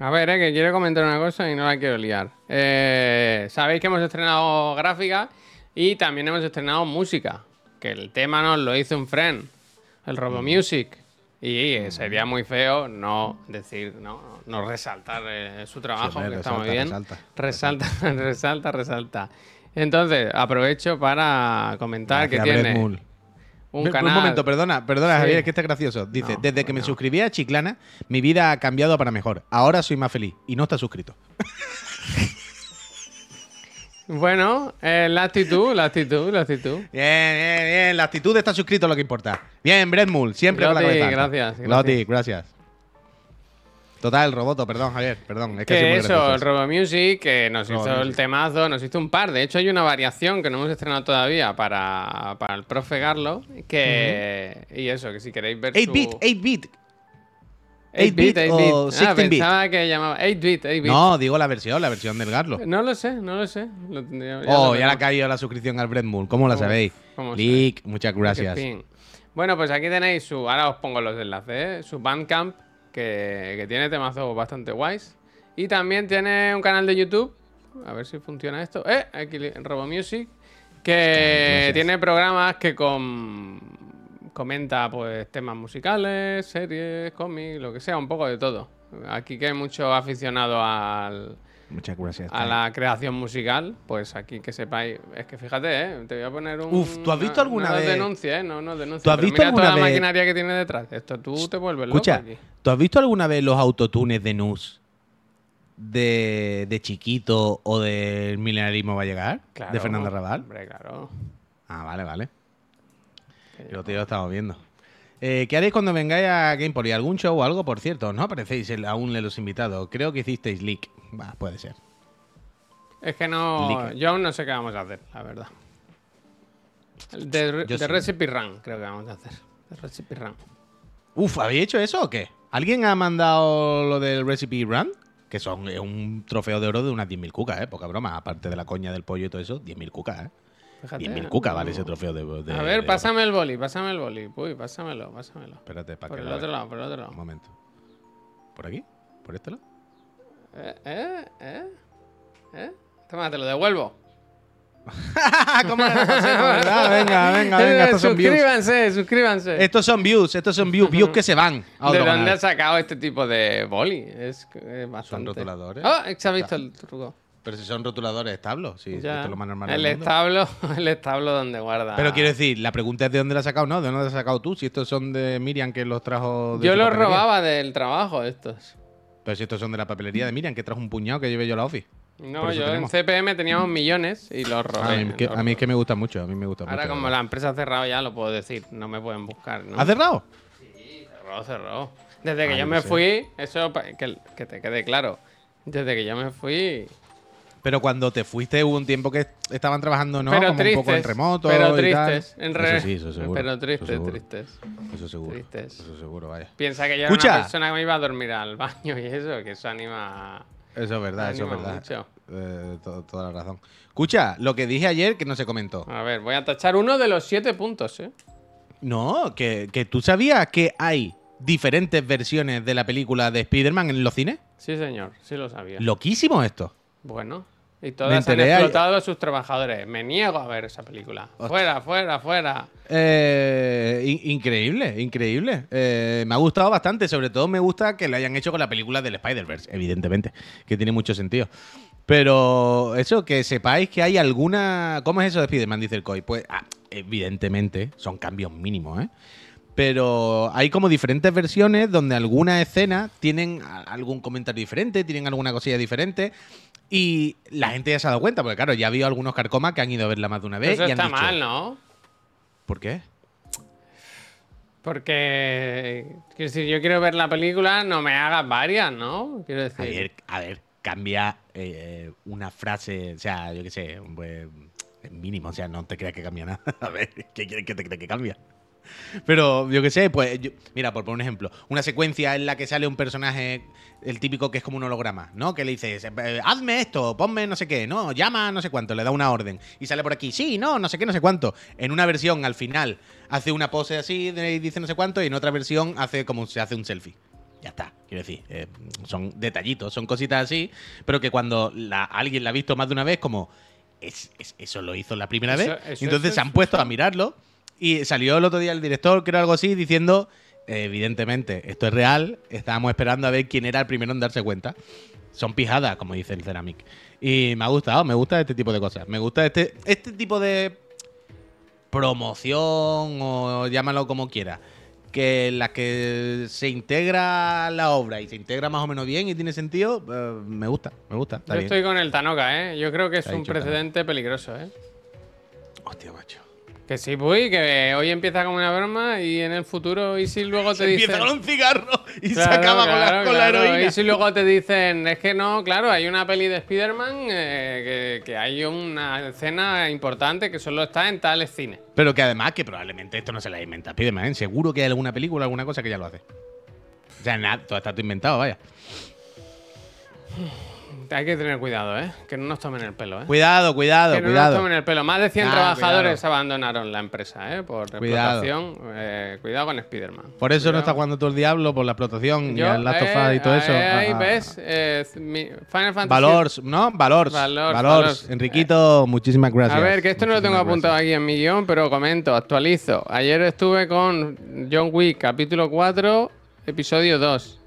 A ver, eh, que quiero comentar una cosa y no la quiero liar. Eh, Sabéis que hemos estrenado gráfica y también hemos estrenado música. Que el tema nos lo hizo un friend, el Robo Mm. Music. Y eh, sería muy feo no decir, no, no resaltar eh, su trabajo, hombre, que está muy bien. [LAUGHS] resalta. Resalta, resalta, resalta. Entonces, aprovecho para comentar que tiene. Un Ve- canal. Un momento, perdona, perdona, Sí. Javier, es que está gracioso. Dice, No, desde que me no. suscribí a Chiclana, mi vida ha cambiado para mejor. Ahora soy más feliz y no está suscrito. [LAUGHS] Bueno, eh, la actitud, la actitud, la actitud. Bien, bien, bien. La actitud estar suscrito lo que importa. Bien, Brett Mull, siempre con la cabeza. gracias, gracias. Loti, gracias. Total, el roboto, perdón, Javier, perdón. Es que, eso, gracioso el Robo Music, que nos Robo hizo el temazo, nos hizo un par. De hecho, hay una variación que no hemos estrenado todavía para, para el profe Garlo. Que, Y eso, que si queréis ver 8-bit, su... 8-bit. 8-bit, 8-bit o 8-bit. Ah, 16-bit. pensaba que llamaba 8-bit, 8-bit. No, digo la versión, la versión del Garlo. No lo sé, no lo sé. Lo Oh, lo ya le ha caído la suscripción al Brett Mull. ¿Cómo la ¿Cómo? sabéis? ¿Cómo Lick, muchas gracias. Bueno, pues aquí tenéis su. Ahora os pongo los enlaces, ¿eh? Su Bandcamp, que, que tiene temazos bastante guays. Y también tiene un canal de YouTube. A ver si funciona esto. ¡Eh! Aquí, Robo Music. Que tiene programas que con, comenta pues temas musicales, series, cómics, lo que sea, un poco de todo. Aquí que hay mucho aficionado al, Muchas gracias. a la creación musical, pues aquí que sepáis, es que fíjate, ¿eh? te voy a poner un... Uf, ¿tú has visto no- alguna no vez- denuncia, ¿eh? No, no denuncia. ¿Tú has visto mira alguna toda la maquinaria que tiene detrás. Esto tú te vuelves loco Escucha. ¿tú has visto alguna vez los autotunes de Nus de, de Chiquito o del Milenarismo va a llegar? Claro, de Fernando Raval. Hombre, claro. Ah, vale, vale. Yo te lo estamos viendo. Eh, ¿Qué haréis cuando vengáis a Gamepoli? ¿Algún show o algo? Por cierto, no aparecéis el- aún de los invitados. Creo que hicisteis leak. Va, puede ser. Es que no... Yo aún no sé qué vamos a hacer, la verdad. De, Yo de sí. Recipe Run creo que vamos a hacer. De Recipe Run. Uf, ¿habéis hecho eso o qué? ¿Alguien ha mandado lo del Recipe Run? Que son un trofeo de oro de unas 10.000 cucas, ¿eh? Poca broma. Aparte de la coña del pollo y todo eso, 10.000 cucas, ¿eh? Fíjate. 10.000 cucas vale ese trofeo de, de- A de ver, oro. pásame el boli, pásame el boli. Uy, pásamelo, pásamelo. Espérate, para Por que el otro lado, por el otro Un lado. momento. ¿Por aquí? ¿Por este lado? ¿Eh? ¿Eh? ¿Eh? ¿Eh? Toma, te lo devuelvo. [LAUGHS] ¿Cómo pasemos, [LAUGHS] verdad? Venga, venga, venga. Estos son views. suscríbanse, suscríbanse. Estos son views, estos son views, views que se van a ¿De dónde has sacado este tipo de boli? Es, es bastante. rotuladores. Ah, se ha visto el truco. Pero si son rotuladores establos, sí, esto es lo más normal el del mundo. establo, [LAUGHS] el establo donde guarda. Pero quiero decir, la pregunta es de dónde la has sacado, ¿no? ¿De dónde la has sacado tú? Si estos son de Miriam que los trajo de Yo los papelería. robaba del trabajo estos. Pero si estos son de la papelería de Miriam, que trajo un puñado que llevé yo a la office. No, yo tenemos. en CPM teníamos millones y los robé. a, mí, que, los a mí es que me gusta mucho, a mí me gusta Ahora mucho. como la empresa ha cerrado ya lo puedo decir, no me pueden buscar. ¿no? ¿Has cerrado? Cerró, cerró. Desde que Ah, yo me sé. fui, eso que, que te quede claro. Desde que yo me fui. Pero cuando te fuiste hubo un tiempo que estaban trabajando, ¿no? pero Como tristes. un poco en remoto Pero y tal. tristes. En re- Eso sí, eso seguro. Pero tristes, tristes. Eso seguro. Tristes. Eso seguro, vaya. Piensa que yo era una persona que me iba a dormir al baño y eso, que eso anima. Eso es verdad, eso es verdad. mucho. Eh, to- toda la razón. Escucha, lo que dije ayer que no se comentó. A ver, voy a tachar uno de los siete puntos, ¿eh? No, que, que tú sabías que hay diferentes versiones de la película de Spider-Man en los cines. Sí, señor, sí lo sabía. Loquísimo esto. Bueno, y todas han explotado a sus trabajadores. Me niego a ver esa película. Fuera, fuera, fuera. Eh, in- increíble, increíble. Eh, me ha gustado bastante. Sobre todo me gusta que lo hayan hecho con la película del Spider-Verse, evidentemente, que tiene mucho sentido. Pero eso, que sepáis que hay alguna. ¿Cómo es eso de Spider-Man? Dice el COI. Pues, ah, evidentemente, son cambios mínimos, ¿eh? pero hay como diferentes versiones donde algunas escenas tienen algún comentario diferente, tienen alguna cosilla diferente. Y la gente ya se ha dado cuenta, porque claro, ya ha habido algunos carcomas que han ido a verla más de una vez Eso y han está dicho, mal, ¿no? ¿Por qué? Porque, decir, yo quiero ver la película, no me hagas varias, ¿no? Quiero decir, A ver, a ver, cambia eh, una frase, o sea, yo qué sé, pues, es mínimo, o sea, no te creas que cambia nada. [LAUGHS] A ver, ¿qué quieres que te que cambia? Pero yo qué sé, pues, yo- mira, por poner un ejemplo, una secuencia en la que sale un personaje, el típico que es como un holograma, ¿no? Que le dices, eh, hazme esto, ponme no sé qué, no, llama no sé cuánto, le da una orden y sale por aquí, sí, no, no sé qué, no sé cuánto. En una versión, al final, hace una pose así y dice no sé cuánto, y en otra versión hace como se hace un selfie. Ya está, quiero decir, eh, son detallitos, son cositas así, pero que cuando la- alguien la ha visto más de una vez, como, es, es- eso lo hizo la primera Eso- vez, eso- entonces eso se han es- puesto a mirarlo, y salió el otro día el director, era algo así, diciendo, evidentemente, esto es real, estábamos esperando a ver quién era el primero en darse cuenta. Son pijadas, como dice el Ceramic. Y me ha gustado, me gusta este tipo de cosas. Me gusta este, este tipo de promoción o llámalo como quiera. Que la que se integra la obra y se integra más o menos bien y tiene sentido, eh, me gusta, me gusta. Yo bien. estoy con el Tanoka, ¿eh? Yo creo que es un precedente peligroso, ¿eh? Hostia, macho. Que sí, pues, que hoy empieza como una broma y en el futuro, y si luego te dicen. empieza con un cigarro y se Claro, acaba con, la, claro, con la heroína. Y si luego te dicen, es que no, claro, hay una peli de Spider-Man eh, que, que hay una escena importante que solo está en tales cines. Pero que además, que probablemente esto no se la inventa Spiderman, ¿eh? Seguro que hay alguna película, alguna cosa que ya lo hace. O sea, nada, todo está todo inventado, vaya. Hay que tener cuidado, ¿eh? Que no nos tomen el pelo, ¿eh? Cuidado, cuidado, que no nos cuidado. tomen el pelo. Más de 100 Ah, trabajadores abandonaron la empresa, ¿eh? Por Cuidado. explotación. Eh, cuidado con Spider-Man. Por eso no está jugando todo el diablo, por la explotación y Yo, el Last of Us eh, y todo eso. Ahí Ah, ves, eh, mi- Final Fantasy. Valors, ¿no? Valors. Valors, Valors. Valors. Enriquito, muchísimas gracias. A ver, que esto no lo tengo Muchísimas apuntado aquí en mi guion, pero comento, actualizo. Ayer estuve con John Wick, capítulo 4, episodio 2.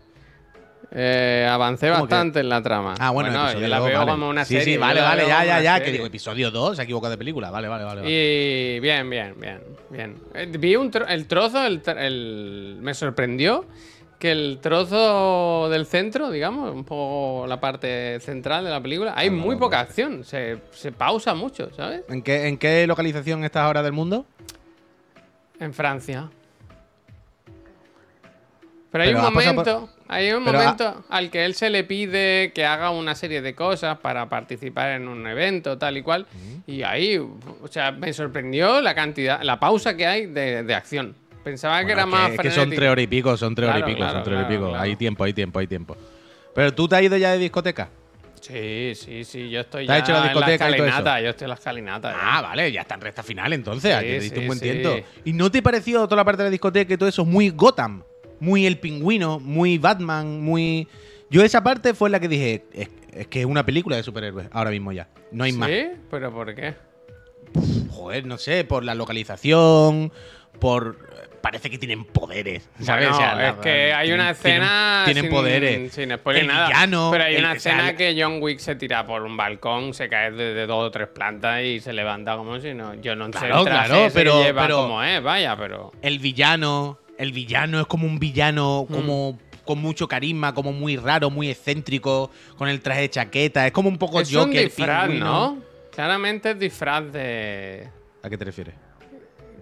Eh, avancé bastante en la trama. Ah, bueno, episodio yo la dos, veo vale. como una sí, serie. Sí, yo vale, vale, ya, ya, ya. Que digo, episodio 2, se ha equivocado de película. Vale, vale, vale. Y bien, bien, bien, bien. Eh, vi un tro- el trozo, el, el- me sorprendió que el trozo del centro, digamos, un poco la parte central de la película, hay muy poca acción, se, se pausa mucho, ¿sabes? ¿En qué, ¿En qué localización estás ahora del mundo? En Francia. Pero hay Pero un momento, hay un Pero ha- momento al que él se le pide que haga una serie de cosas para participar en un evento, tal y cual. Y ahí, o sea, me sorprendió la cantidad, la pausa que hay de, de acción. Pensaba que era es más es que son tres horas y pico, son tres horas Claro, y pico, claro, son tres horas y pico. Hay tiempo, hay tiempo, hay tiempo. Pero tú te has ido ya de discoteca. Sí, sí, sí, yo estoy ¿Te has ya hecho la en discoteca todo eso? escalinata, yo estoy en la escalinata. ya. Ah, vale, ya está en recta final entonces. Sí, aquí te diste sí, un buen sí. tiento. ¿Y no te pareció toda la parte de la discoteca y todo eso muy Gotham? Muy el pingüino, muy Batman, muy. Yo esa parte fue la que dije, es, es que es una película de superhéroes, ahora mismo ya. No hay más. ¿Sí? ¿Pero por qué? Joder, no sé, por la localización, por. Parece que tienen poderes. ¿Sabes? Bueno, O sea, la- es que hay una escena. Tienen, tienen sin- poderes. Sin spoiler El nada. villano, pero hay una escena que John Wick se tira por un balcón, se cae de, de dos o tres plantas y se levanta como si no. Yo no sé Claro, el claro, pero- lleva pero- como es, vaya, pero. el villano, el villano es como un villano como con mucho carisma, como muy raro, muy excéntrico, con el traje de chaqueta, es como un poco Es un Joker, disfraz, pingüino. ¿no? Claramente es disfraz de. ¿A qué te refieres?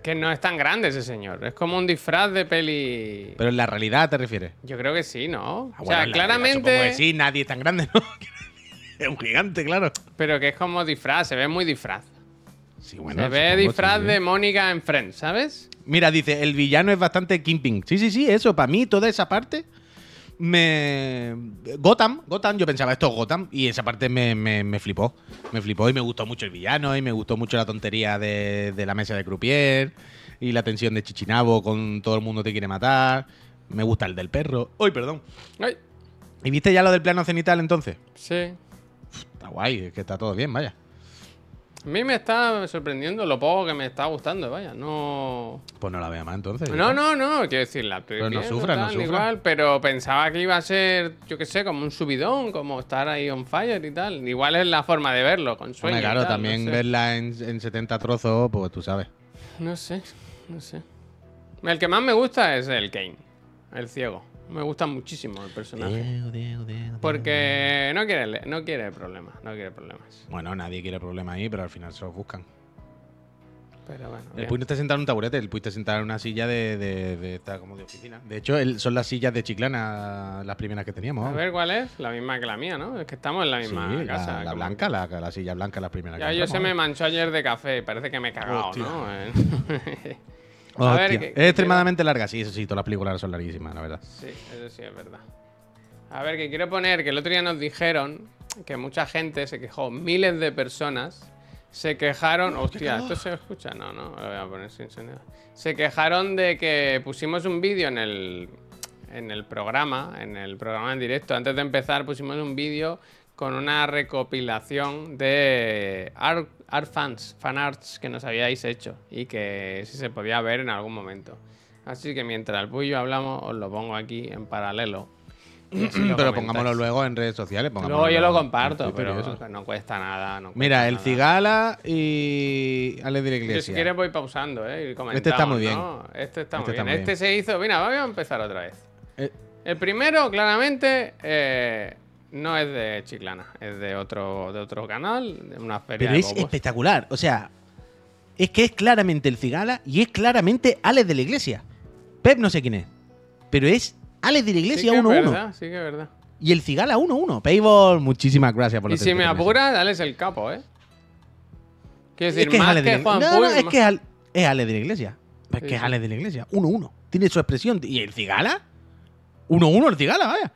Que no es tan grande ese señor. Es como un disfraz de peli. Pero en la realidad te refieres. Yo creo que sí, ¿no? Ah, o sea, realidad claramente. que sí, nadie es tan grande, ¿no? [LAUGHS] es un gigante, claro. Pero que es como disfraz, se ve muy disfraz. Sí, bueno, se ve disfraz sí. de Mónica en Friends, ¿sabes? Mira, dice, el villano es bastante Kingpin. Sí, sí, sí, eso, para mí, toda esa parte me... Gotham, Gotham, yo pensaba esto es Gotham y esa parte me, me- me flipó. Me flipó y me gustó mucho el villano y me gustó mucho la tontería de, de la mesa de Croupier y la tensión de Chichinabo con todo el mundo te quiere matar. Me gusta el del perro. ¡Uy, perdón! Ay, ¿Y viste ya lo del plano cenital entonces? sí. Está guay, es que está todo bien, vaya. A mí me está sorprendiendo lo poco que me está gustando, vaya. No. Pues no la vea más entonces. No, no, no, quiero decir, la estoy Pero no viendo, sufra, no tal, sufra. igual, pero pensaba que iba a ser, yo qué sé, como un subidón, como estar ahí on fire y tal. Igual es la forma de verlo, con sueño. Hombre, y claro, tal, también no sé. verla en, en 70 trozos, pues tú sabes. No sé, no sé. El que más me gusta es el Kane, el ciego. Me gusta muchísimo el personaje. Diego, Diego, Diego. Porque no quiere, no quiere problemas, no quiere problemas. Bueno, nadie quiere problemas ahí, pero al final se los buscan. Pero bueno. El. Puy no está sentado en un taburete, el Puy está sentado en una silla de, de, de- esta como de oficina. De hecho, el- son las sillas de Chiclana las primeras que teníamos. A ver cuál es, la misma que la mía, ¿no? Es que estamos en la Sí, misma la, casa. la como- blanca, la, la silla blanca, la primera Ya que yo se me manchó ayer de café, parece que me he cagado, Hostia. ¿no? [LAUGHS] Eh. vamos. A ver, Hostia, ¿qué- es extremadamente larga, sí, eso sí, todas las películas son larguísimas, la verdad. Sí, eso sí es verdad. A ver, que quiero poner que el otro día nos dijeron que mucha gente se quejó, miles de personas se quejaron. Hostia, ¿esto se escucha? No, no, lo voy a poner sin sonido. Se quejaron de que pusimos un vídeo en el, en el programa, en el programa en directo. Antes de empezar, pusimos un vídeo con una recopilación de art, art fans, fan arts que nos habíais hecho y que si se podía ver en algún momento. Así que mientras el Puy y yo hablamos, os lo pongo aquí en paralelo. [CLEARS THROAT] Pero comentáis. pongámoslo luego en redes sociales. Luego yo lo comparto, pero eso. no cuesta nada. no cuesta Mira, el nada. Cigala y Ale de la Yo si Iglesia. quieres voy pausando, ¿eh? Y Este está muy bien. ¿no? Este está muy Este está bien. muy Este bien. se hizo... Mira, vamos a empezar otra vez. Eh, El primero, claramente, eh, no es de Chiclana. Es de otro, de otro canal, de una feria pero de es bobos. espectacular. O sea, es que es claramente el Cigala y es claramente Alex de la Iglesia. Pep no sé quién es. Pero es Alex de la Sí Iglesia que es 1-1. verdad, sí que es verdad. y el Cigala 1-1. Payball, muchísimas gracias por Y la si me apuras, dale es el capo, ¿eh? Quiero decir, es que es más Ale de que la Juan Iglesia. No, Puy, no, es más- que es, Al- es Ale de la Iglesia. Es Sí, que es sí. Ale de la Iglesia. 1-1. Tiene su expresión. ¿Y el Cigala? 1-1 el Cigala, vaya.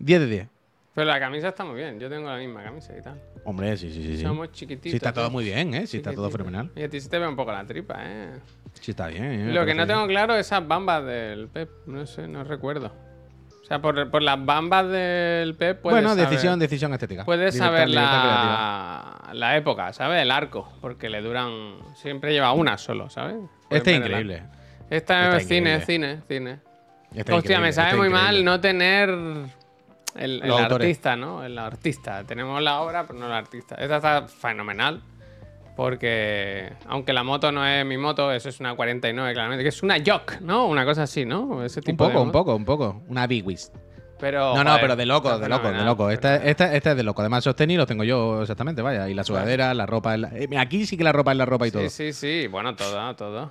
10 de 10. Pero la camisa está muy bien. Yo tengo la misma camisa y tal. Hombre, sí, sí, sí. sí. Somos chiquititos. Sí, está todo muy bien, ¿eh? Sí, está todo fenomenal. Y a ti se te ve un poco la tripa, ¿eh? Sí, está bien. ¿eh? Lo que no tengo claro es esas bambas del Pep. No sé, no recuerdo. O sea, por, por las bambas del Pep puedes Bueno, saber, decisión, decisión estética. puedes Libertad- saber la, la época, ¿sabes? El arco. Porque le duran... Siempre lleva una solo, ¿sabes? Este es increíble. arco. Esta es cine, increíble. cine, cine. Está Hostia, increíble, me sabe está muy increíble. mal no tener el, el artista, ¿no? El artista. Tenemos la obra, pero no el artista. Esta está fenomenal. Porque aunque la moto no es mi moto, eso es una 49, claramente. Que es una Jock, ¿no? Una cosa así, ¿no? Ese tipo un poco, un poco, un poco. Una Big Wist. Pero, no, no, pero de loco, de loco, de loco. Esta, esta, esta, es de loco. Además, sostenido los tengo yo exactamente, vaya. Y la sudadera, la ropa. Eh, aquí sí que la ropa es la ropa y todo. Sí, sí, sí. Bueno, todo, todo.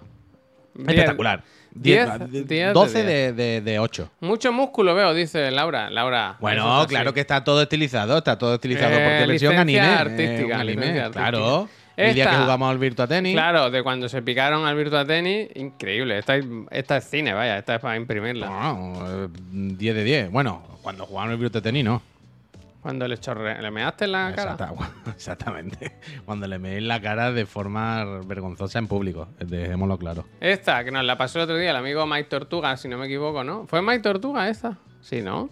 Espectacular. 10, 10, 10 12 de, de, de, 8. Mucho músculo veo, dice Laura. Laura bueno, claro que está todo estilizado, está todo estilizado eh, porque versión anime. Eh, artística, eh, anime, artística. claro. Esta, el día que jugamos al Virtua Tennis. Claro, de cuando se picaron al Virtua Tennis, increíble. Esta, esta es cine, vaya, esta es para imprimirla. Ah, eh, no, 10 de 10. Bueno, cuando jugamos al Virtua Tennis, no. Cuando le chorre, le measte en la cara. Exacta- [LAUGHS] exactamente. Cuando le meéis la cara de forma vergonzosa en público. Dejémoslo claro. Esta, que nos la pasó el otro día el amigo Mike Tortuga, si no me equivoco, ¿no? ¿Fue Mike Tortuga esta? Sí, ¿no?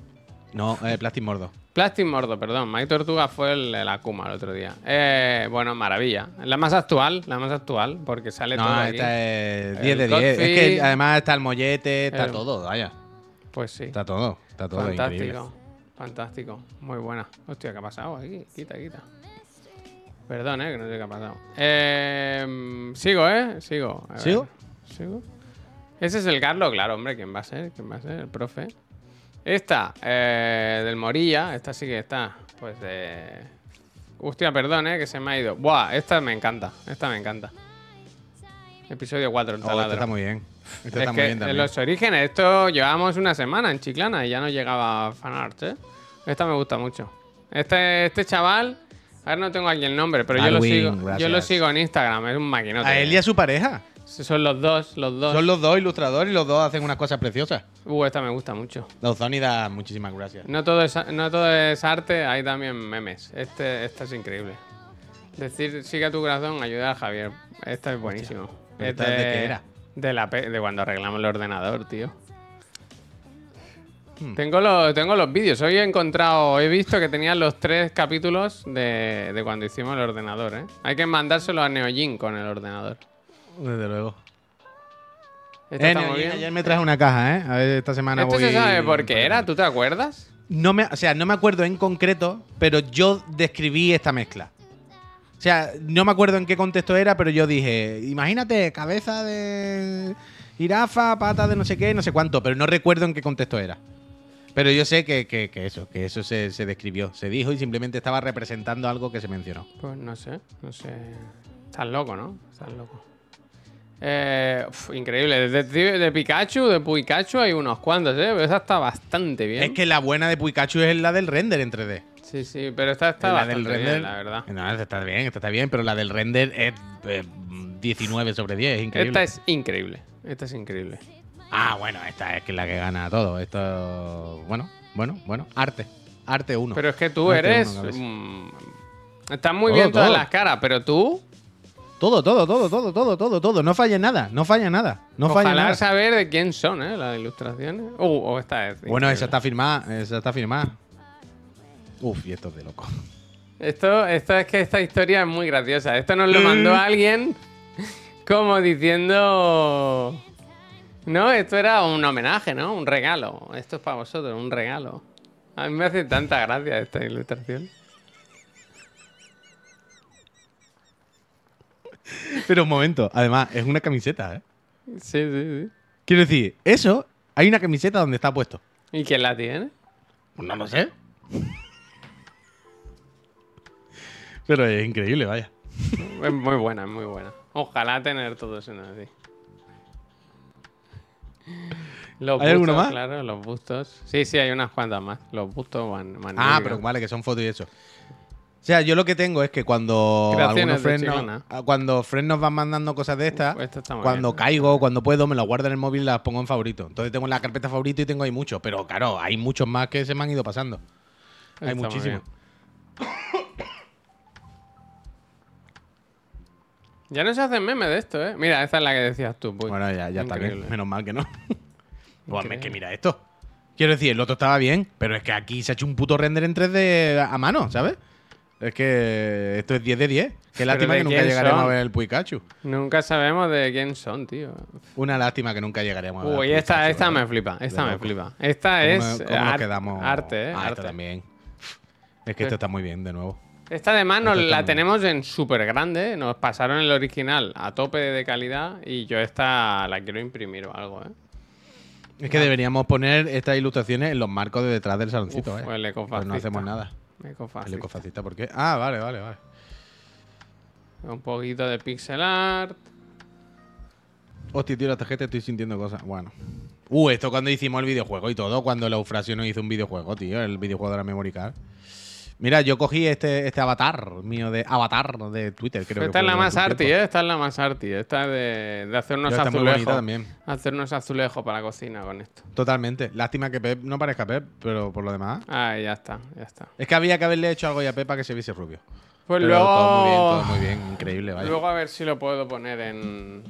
No, eh, Plastic Mordo. Plastic Mordo, perdón. Mike Tortuga fue el, el Akuma el otro día. Eh, bueno, maravilla. La más actual, la más actual, porque sale todo No, aquí. esta es El 10 de 10. Es que además está el mollete, está El- todo, vaya. Pues sí. Está todo, está todo increíble. Fantástico. Muy buena. Hostia, ¿qué ha pasado aquí? Quita, quita. Perdón, eh, que no sé qué ha pasado. Eh, sigo, eh, sigo. A ver. ¿Sigo? Sigo. Ese es el Carlos, claro, hombre, ¿quién va a ser? ¿Quién va a ser? El profe. Esta, eh, del Morilla, esta sí que está, pues de... Hostia, perdón, eh, que se me ha ido. Buah, esta me encanta, esta me encanta. Episodio 4, el Oh, taladro. este está muy bien. Es está muy que bien en también. los orígenes, esto llevábamos una semana en Chiclana y ya no llegaba fanart, ¿eh? Esta me gusta mucho. Este, este chaval, ahora no tengo aquí el nombre, pero yo lo, Alwin, sigo, yo gracias. lo sigo en Instagram, es un maquinote. A él y a su pareja. Son los dos, los dos. Son los dos ilustradores y los dos hacen unas cosas preciosas. Uh, esta me gusta mucho. Dauzónida, muchísimas gracias. No todo, es, no todo es arte, hay también memes. Este, este es increíble. Decir sigue a tu corazón, ayuda a Javier. Este es buenísimo. ¿pero Es esta de qué era? De, la, de cuando arreglamos el ordenador, tío. Hmm. Tengo los, tengo los vídeos. Hoy he encontrado, he visto que tenían los tres capítulos de, de cuando hicimos el ordenador, ¿eh? Hay que mandárselo a Neojin con el ordenador. Desde luego. Eh, ayer me traje una caja, ¿eh? A ver, esta semana ¿Este voy... se sabe por qué era? ¿Tú te acuerdas? No me, o sea, no me acuerdo en concreto, pero yo describí esta mezcla. O sea, no me acuerdo en qué contexto era, pero yo dije, imagínate, cabeza de jirafa, pata de no sé qué, no sé cuánto, pero no recuerdo en qué contexto era. Pero yo sé que, que- que eso, que eso se, se describió, se dijo y simplemente estaba representando algo que se mencionó. Pues no sé, no sé. Estás loco, ¿no? Estás loco. Eh, uf, increíble. De, de- de Pikachu, de Pikachu hay unos cuantos, ¿eh? Pero esa está bastante bien. Es que la buena de Pikachu es la del render en 3D. Sí, sí, pero esta está la del bastante render, bien, la verdad. No, esta está bien, esta está bien, pero la del render es eh, 19 sobre 10, es increíble. Esta es increíble. Esta es increíble. Ah, bueno, esta es la que gana todo. Esto, bueno, bueno, bueno, arte. Arte 1. Pero es que tú Arte eres. uno, estás muy Todo, bien todas todo. las caras, pero tú. Todo, todo, todo, todo, todo, todo, todo. No falla nada, no falla nada. No falla nada. saber de quién son, ¿eh? Las ilustraciones. Uh, oh, esta es. Bueno, esa está firmada, esa está firmada. Uf, y esto es de loco. Esto, esto es que esta historia es muy graciosa. Esto nos lo mandó alguien como diciendo. No, esto era un homenaje, ¿no? Un regalo. Esto es para vosotros, un regalo. A mí me hace tanta gracia esta ilustración. Pero un momento, además, es una camiseta, ¿eh? Sí, sí, sí. Quiero decir, eso, hay una camiseta donde está puesto. ¿Y quién la tiene? Pues no lo sé. Pero es increíble, vaya. Es muy buena, es muy buena. Ojalá tener todo eso así. Los ¿Hay alguno más? Claro, los bustos. Sí, sí, hay unas cuantas más. Los bustos van. Ah, pero vale, que son fotos y eso. O sea, yo lo que tengo es que cuando algunos friends nos, ah, cuando friends nos van mandando cosas de estas, Uf, esta cuando bien. caigo, cuando puedo, me las guardo en el móvil y las pongo en favorito. Entonces tengo en la carpeta favorito y tengo ahí muchos. Pero claro, hay muchos más que se me han ido pasando. Hay Está muchísimos. Ya no se hacen memes de esto, ¿eh? Mira, esa es la que decías tú. Puy. Bueno, ya, ya está bien. Menos mal que no. [LAUGHS] Pues, Increíble. es que mira esto. Quiero decir, el otro estaba bien, pero es que aquí se ha hecho un puto render en 3D a mano, ¿sabes? Es que esto es 10 de 10. Qué lástima que nunca llegaremos son? a ver el Pikachu. Nunca sabemos de quién son, tío. Una lástima que nunca llegaremos a ver. Uy, el esta, Pikachu, esta ¿verdad? me flipa. Esta me flipa. Esta ¿Cómo es nos- cómo nos ar- quedamos? arte, ¿eh? Ah, arte. también. Es que esto está muy bien, de nuevo. Esta además nos la tenemos en súper grande. Nos pasaron el original a tope de calidad y yo esta la quiero imprimir o algo, ¿eh? Es que deberíamos poner estas ilustraciones en los marcos de detrás del saloncito, Uf, ¿eh? el Pues no hacemos nada. El ecofascista, ¿por qué? Ah, vale, vale, vale. Un poquito de pixel art. Hostia, tío, la tarjeta estoy sintiendo cosas. Bueno. Uh, esto cuando hicimos el videojuego y todo, cuando la Eufrasio nos hizo un videojuego, tío, el videojuego de la memory card. Mira, yo cogí este, este avatar mío de avatar de Twitter, creo que Esta es fue la más arty. ¿eh? Esta es la más arty. Esta es de, de hacer unos Pero azulejos. también. Hacer unos azulejos para la cocina con esto. Totalmente. Lástima que Pep no parezca Pep, pero por lo demás. Ah, ya está, ya está. Es que había que haberle hecho algo ya a Pep para que se viese rubio. Pues Pero luego. todo muy bien, todo muy bien, increíble, vaya. Luego a ver si lo puedo poner en,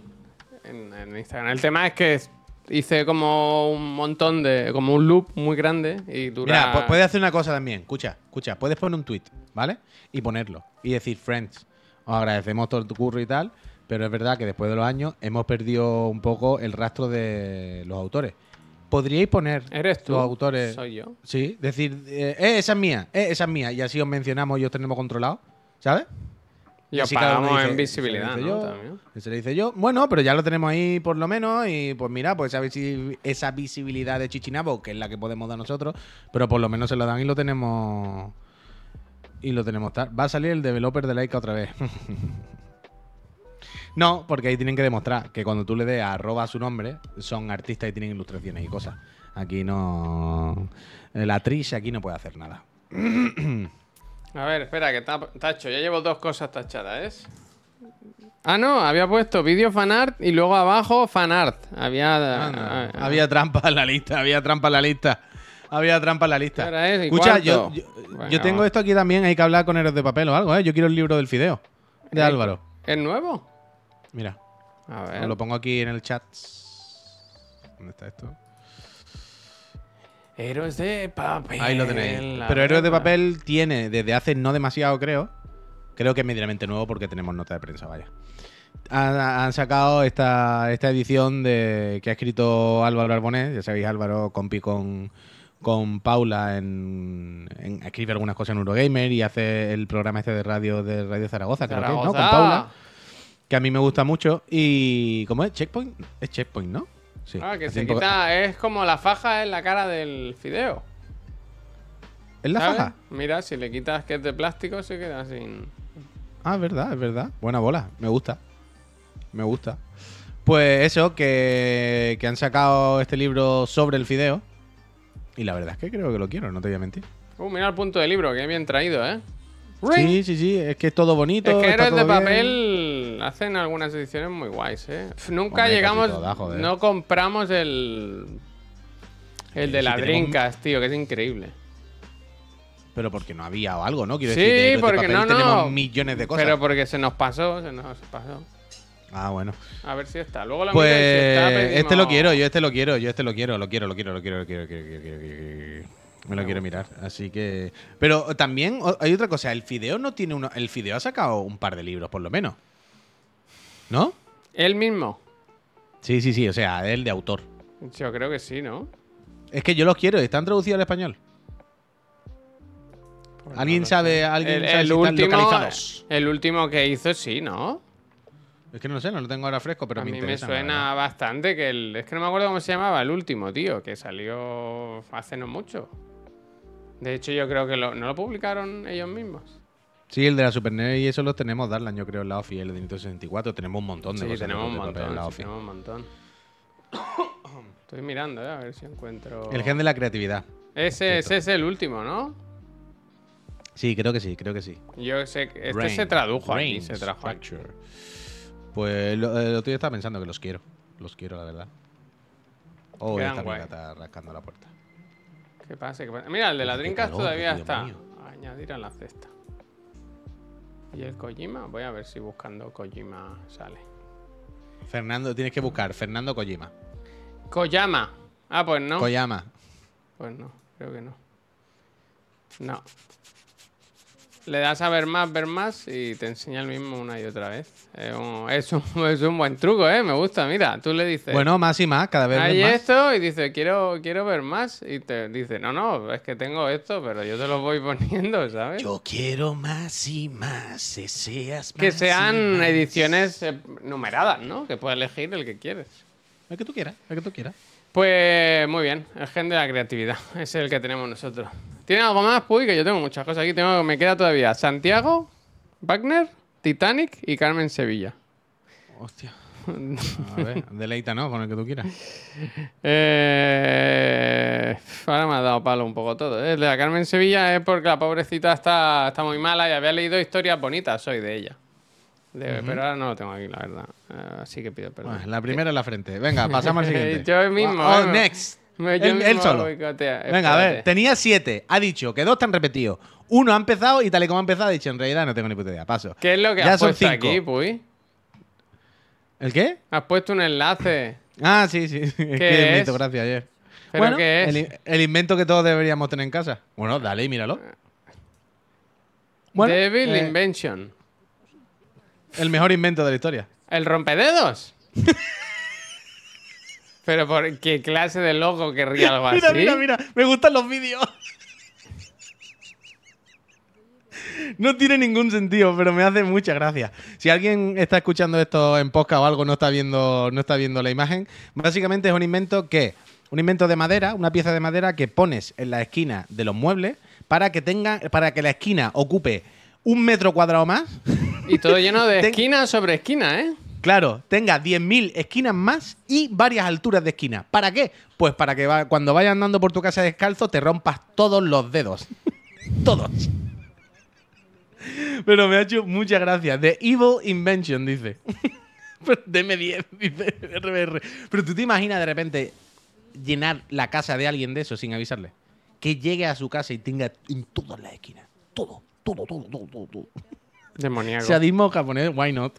en, en Instagram. El tema es que hice como un montón de. como un loop muy grande y dura. Mira, pu- puedes hacer una cosa también. Escucha, escucha. Puedes poner un tweet, ¿vale? Y ponerlo. Y decir, friends, os agradecemos todo tu curro y tal. Pero es verdad que después de los años hemos perdido un poco el rastro de los autores. ¿Podríais poner ¿Eres tú? los autores? Soy yo. Sí, decir, eh, eh, esa es mía, eh, esa es mía. Y así os mencionamos y os tenemos controlado, ¿sabes? Y os pagamos en visibilidad, "Se yo, También. Se le dice yo. Bueno, pero ya lo tenemos ahí por lo menos. Y pues mira, pues esa, visi- esa visibilidad de Chichinabo, que es la que podemos dar nosotros, pero por lo menos se lo dan y lo tenemos. Y lo tenemos tal. Va a salir el developer de Laika otra vez. [LAUGHS] no, porque ahí tienen que demostrar que cuando tú le des a arroba a su nombre, son artistas y tienen ilustraciones y cosas. Aquí no. La actriz aquí no puede hacer nada. [CLEARS THROAT] A ver, espera, que ta- tacho. Ya llevo dos cosas tachadas, ¿es? Ah, no, había puesto vídeo fanart y luego abajo fanart. Había. Anda, ah, ah, había trampa en la lista, había trampa en la lista. Había trampa en la lista. ¿Qué hora es? ¿Y Escucha, yo, yo, tengo esto aquí también, hay que hablar con Héroes de Papel o algo, ¿eh? Yo quiero el libro del fideo de Eh, Álvaro. ¿Es nuevo? Mira, A os ver. lo pongo aquí en el chat. ¿Dónde está esto? Héroes de papel. Ahí lo tenéis. Pero Héroes de. Papel tiene desde hace no demasiado, creo. Creo que es medianamente nuevo porque tenemos nota de prensa, vaya. Han, han sacado esta, esta edición de que ha escrito Álvaro Arbonés. Ya sabéis, Álvaro, compi con, con Paula en, en- escribe algunas cosas en Eurogamer y hace el programa este de radio de Radio Zaragoza, creo que ¿no? Con Zaragoza. Paula, que a mí me gusta mucho. Y ¿cómo es? Checkpoint, es Checkpoint, ¿no? Sí. Ah, que se quita. Es como la faja en la cara del fideo. ¿Es la ¿sabes? faja? Mira, si le quitas que es de plástico, se queda sin. Ah, es verdad, es verdad. Buena bola, me gusta. Me gusta. Pues eso, que, que han sacado este libro sobre el fideo. Y la verdad es que creo que lo quiero, no te voy a mentir. Uh, mira el punto de libro, que bien traído, ¿eh? Ring. Sí, sí, sí, es que es todo bonito. Es que héroes de bien. Hacen algunas ediciones muy guays, ¿eh? Nunca Hombre, llegamos, no compramos el el de Sí, la sí, tenemos- tío, que es increíble. Pero porque no había o algo, ¿no? Quiero Sí, decir, porque papel no, no. tenemos millones de cosas. Pero porque se nos pasó, se nos pasó. Ah, bueno. A ver si está. Luego lo Pues si está, pedimos- este lo quiero, yo este lo quiero, yo este lo quiero, lo quiero, lo quiero, lo quiero, lo quiero, lo quiero, quiero, quiero, quiero, quiero, quiero. Me lo quiero mirar, así que... Pero también hay otra cosa, el Fideo no tiene uno... El Fideo ha sacado un par de libros, por lo menos. ¿No? Él mismo. Sí, sí, sí, o sea, el de autor. Yo creo que sí, ¿no? Es que yo los quiero, están traducidos al español. Pues ¿Alguien no sabe, alguien el, sabe el si están último, localizados? el último que hizo, sí, ¿no? Es que no lo sé, no lo tengo ahora fresco, pero a me mí me interesa, suena bastante que el. Es que no me acuerdo cómo se llamaba el último, tío, que salió hace no mucho. De hecho, yo creo que lo- no lo publicaron ellos mismos. Sí, el de la Super NES y eso los tenemos Darlan, yo creo, en la OFI, el de Nintendo 64. Tenemos un montón de Sí, cosas. tenemos un papel en montón. la sí, OFI. tenemos un montón. [COUGHS] Estoy mirando, eh, a ver si encuentro. El gen de la creatividad. Ese, ese es el último, ¿no? Sí, creo que sí, creo que sí. Yo sé que. Este Rain, se tradujo aquí, Rain se trajo aquí. Pues lo, el otro día estaba pensando que los quiero. Los quiero, la verdad. Oh, esta está rascando la puerta. ¿Qué pasa? ¿Qué pasa? Mira, el de la Dreamcast todavía está. mío. Añadir a la cesta. ¿Y el Kojima? Voy a ver si buscando Kojima sale. Fernando, tienes que buscar Fernando Kojima. Koyama. Ah, pues no. Koyama. Pues no, creo que no. No. Le das a ver más, ver más y te enseña el mismo una y otra vez. Es un, es un, [LAUGHS] es un buen truco, ¿eh? Me gusta. Mira, tú le dices. Bueno, más y más, cada vez Hay más. esto y dice, quiero, quiero ver más. Y te dice, no, no, es que tengo esto, pero yo te lo voy [LAUGHS] poniendo, ¿sabes? Yo quiero más y más, deseas más. que y sean más. ediciones eh, numeradas, ¿no? Que puedes elegir el que quieres. El que tú quieras, el que tú quieras. Pues muy bien, el gen de la creatividad. [LAUGHS] Es el que tenemos nosotros. ¿Tiene algo más, Puy? Que yo tengo muchas cosas aquí. Tengo, me queda todavía Santiago, Wagner, Titanic y Carmen Sevilla. Hostia. A ver, deleita, ¿no? Con el que tú quieras. [LAUGHS] Eh, ahora me ha dado palo un poco todo. ¿eh? La Carmen Sevilla es porque la pobrecita está, está muy mala y había leído historias bonitas hoy de ella. De- Pero ahora no lo tengo aquí, la verdad. Eh, así que pido perdón. Bueno, la primera en la frente. Venga, pasamos al siguiente. [LAUGHS] Yo mismo, Oh, next. Él, él solo. boicotea. Venga, a ver, tenía siete. Ha dicho que dos están repetidos. Uno ha empezado y tal y como ha empezado ha dicho, en realidad no tengo ni puta idea. Paso. ¿Qué es lo que Ya has son puesto cinco. aquí, Puy? ¿El qué? Has puesto un enlace. Ah, sí, sí. [LAUGHS] Que me es? hizo gracia ayer. ¿Pero bueno, qué es? El, el invento que todos deberíamos tener en casa. Bueno, dale y míralo. Bueno, Devil eh, Invention. el mejor invento de la historia. ¿El rompededos? [LAUGHS] Pero por qué clase de logo querría algo [LAUGHS] Mira, así. mira, mira. Me gustan los vídeos. No tiene ningún sentido, pero me hace mucha gracia. Si alguien está escuchando esto en podcast o algo, no está viendo, no está viendo la imagen, básicamente es un invento que, un invento de madera, una pieza de madera que pones en la esquina de los muebles para que tenga, para que la esquina ocupe un metro cuadrado más. Y todo lleno de [LAUGHS] esquina sobre esquina, ¿eh? Claro, tenga 10.000 esquinas más y varias alturas de esquina. ¿Para qué? Pues para que va- cuando vayas andando por tu casa descalzo te rompas todos los dedos. [LAUGHS] todos. Pero me ha hecho mucha gracia. The Evil Invention, dice. [LAUGHS] Deme 10, [LAUGHS] dice RBR. Pero tú te imaginas de repente llenar la casa de alguien de eso sin avisarle. Que llegue a su casa y tenga en todas las esquinas. Todo, todo, todo, todo, todo. todo. Demoníaco. Sadismo japonés, why not?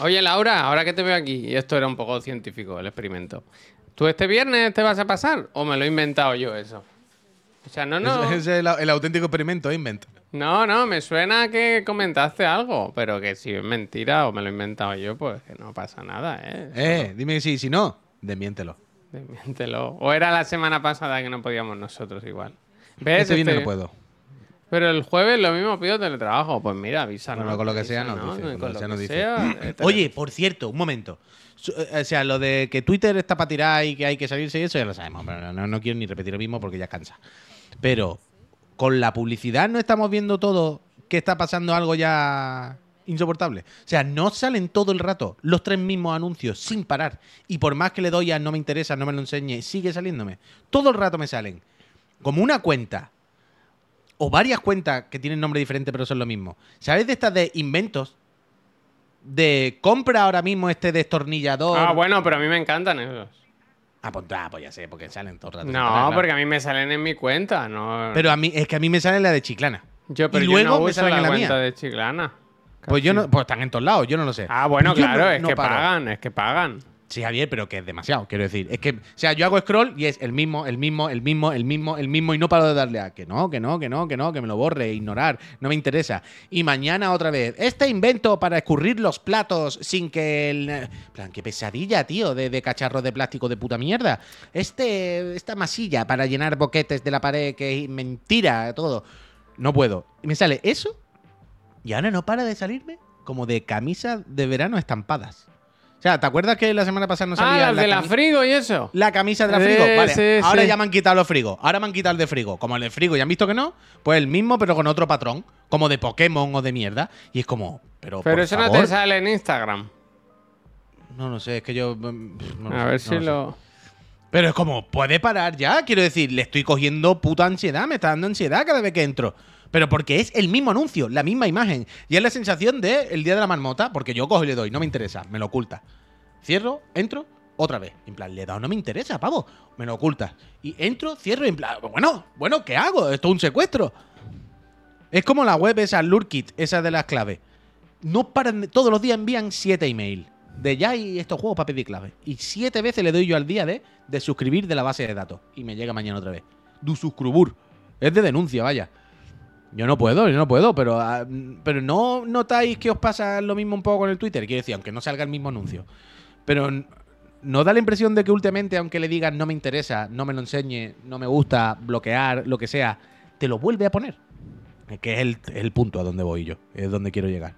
Oye, Laura, ahora que te veo aquí, y esto era un poco científico, el experimento. ¿Tú este viernes te vas a pasar? ¿O me lo he inventado yo eso? O sea, no, no. Es, es el, el auténtico experimento, ¿eh? invent. No, no, me suena que comentaste algo, pero que si es mentira o me lo he inventado yo, pues que no pasa nada, ¿eh? Eh, dime que sí, si no, desmiéntelo. Desmiéntelo. O era la semana pasada que no podíamos nosotros igual. ¿Ves? Este viene Este- no puedo. Pero el jueves lo mismo pido teletrabajo. Pues mira, avísanos. Bueno, con lo que sea avisa, nos dice, Con lo que sea, [CLEARS THROAT] Oye, por cierto, un momento. Eh, O sea, lo de que Twitter está para tirar y que hay que salirse y eso ya lo sabemos. Pero no, no quiero ni repetir lo mismo porque ya cansa. Pero con la publicidad no estamos viendo todo que está pasando algo ya insoportable. O sea, no salen todo el rato los tres mismos anuncios sin parar. Y por más que le doy a no me interesa, no me lo enseñe, sigue saliéndome. Todo el rato me salen. Como una cuenta o varias cuentas que tienen nombre diferente pero son lo mismo. ¿Sabéis de estas de inventos? De compra ahora mismo este destornillador. Ah, bueno, pero a mí me encantan esos. Ah, pues, ah, pues ya sé, porque salen todo el rato. No, claro. porque a mí me salen en mi cuenta, no. Pero a mí, es que a mí me sale la de Chiclana. yo, pero y yo no me uso salen la en la cuenta mía. de Chiclana. Pues yo no, pues están en todos lados, yo no lo sé. Ah, bueno, Yo claro, no- es no que paro. pagan, es que pagan. Sí, Javier, pero que es demasiado, quiero decir. Es que, o sea, yo hago scroll y es el mismo, el mismo, el mismo, el mismo, el mismo y no paro de darle a que no, que no, que no, que no, que me lo borre, ignorar, no me interesa. Y mañana otra vez, este invento para escurrir los platos sin que el... plan, qué pesadilla, tío, de, de cacharros de plástico de puta mierda. Este, esta masilla para llenar boquetes de la pared, que es mentira, todo. No puedo. Y me sale eso y ahora no para de salirme como de camisas de verano estampadas. O sea, ¿te acuerdas que la semana pasada no Ah, salía las de la frigo y eso. la camisa de la Sí, frigo? Vale, sí, ahora sí. ya me han quitado los frigos. Ahora me han quitado el de frigo. Como el de frigo, ya han visto que no, pues el mismo, pero con otro patrón. Como de Pokémon o de mierda. Y es como, pero. Pero por eso no te sale en Instagram. No, no sé, es que yo. mm, no a sé, ver no si lo. Pero es como, puede parar ya. Quiero decir, le estoy cogiendo puta ansiedad, me está dando ansiedad cada vez que entro. Pero porque es el mismo anuncio, la misma imagen. Y es la sensación de el día de la marmota, porque yo cojo y le doy, no me interesa, me lo oculta. Cierro, entro, otra vez. En plan, le he dado, no me interesa, pavo, me lo oculta. Y entro, cierro, y en plan, bueno, bueno, ¿qué hago? Esto es un secuestro. Es como la web esa, Lurkit, esa de las claves. No paran, todos los días envían siete emails de ya y estos juegos para pedir claves. Y siete veces le doy yo al día de, de suscribir de la base de datos. Y me llega mañana otra vez. Du suscribur. Es de denuncia, vaya. Yo no puedo, yo no puedo, pero, ah, pero no notáis que os pasa lo mismo un poco con el Twitter. Quiero decir, aunque no salga el mismo anuncio. Pero no da la impresión de que últimamente, aunque le digas no me interesa, no me lo enseñe, no me gusta, bloquear, lo que sea, te lo vuelve a poner. Que es el, el punto a donde voy yo, es donde quiero llegar.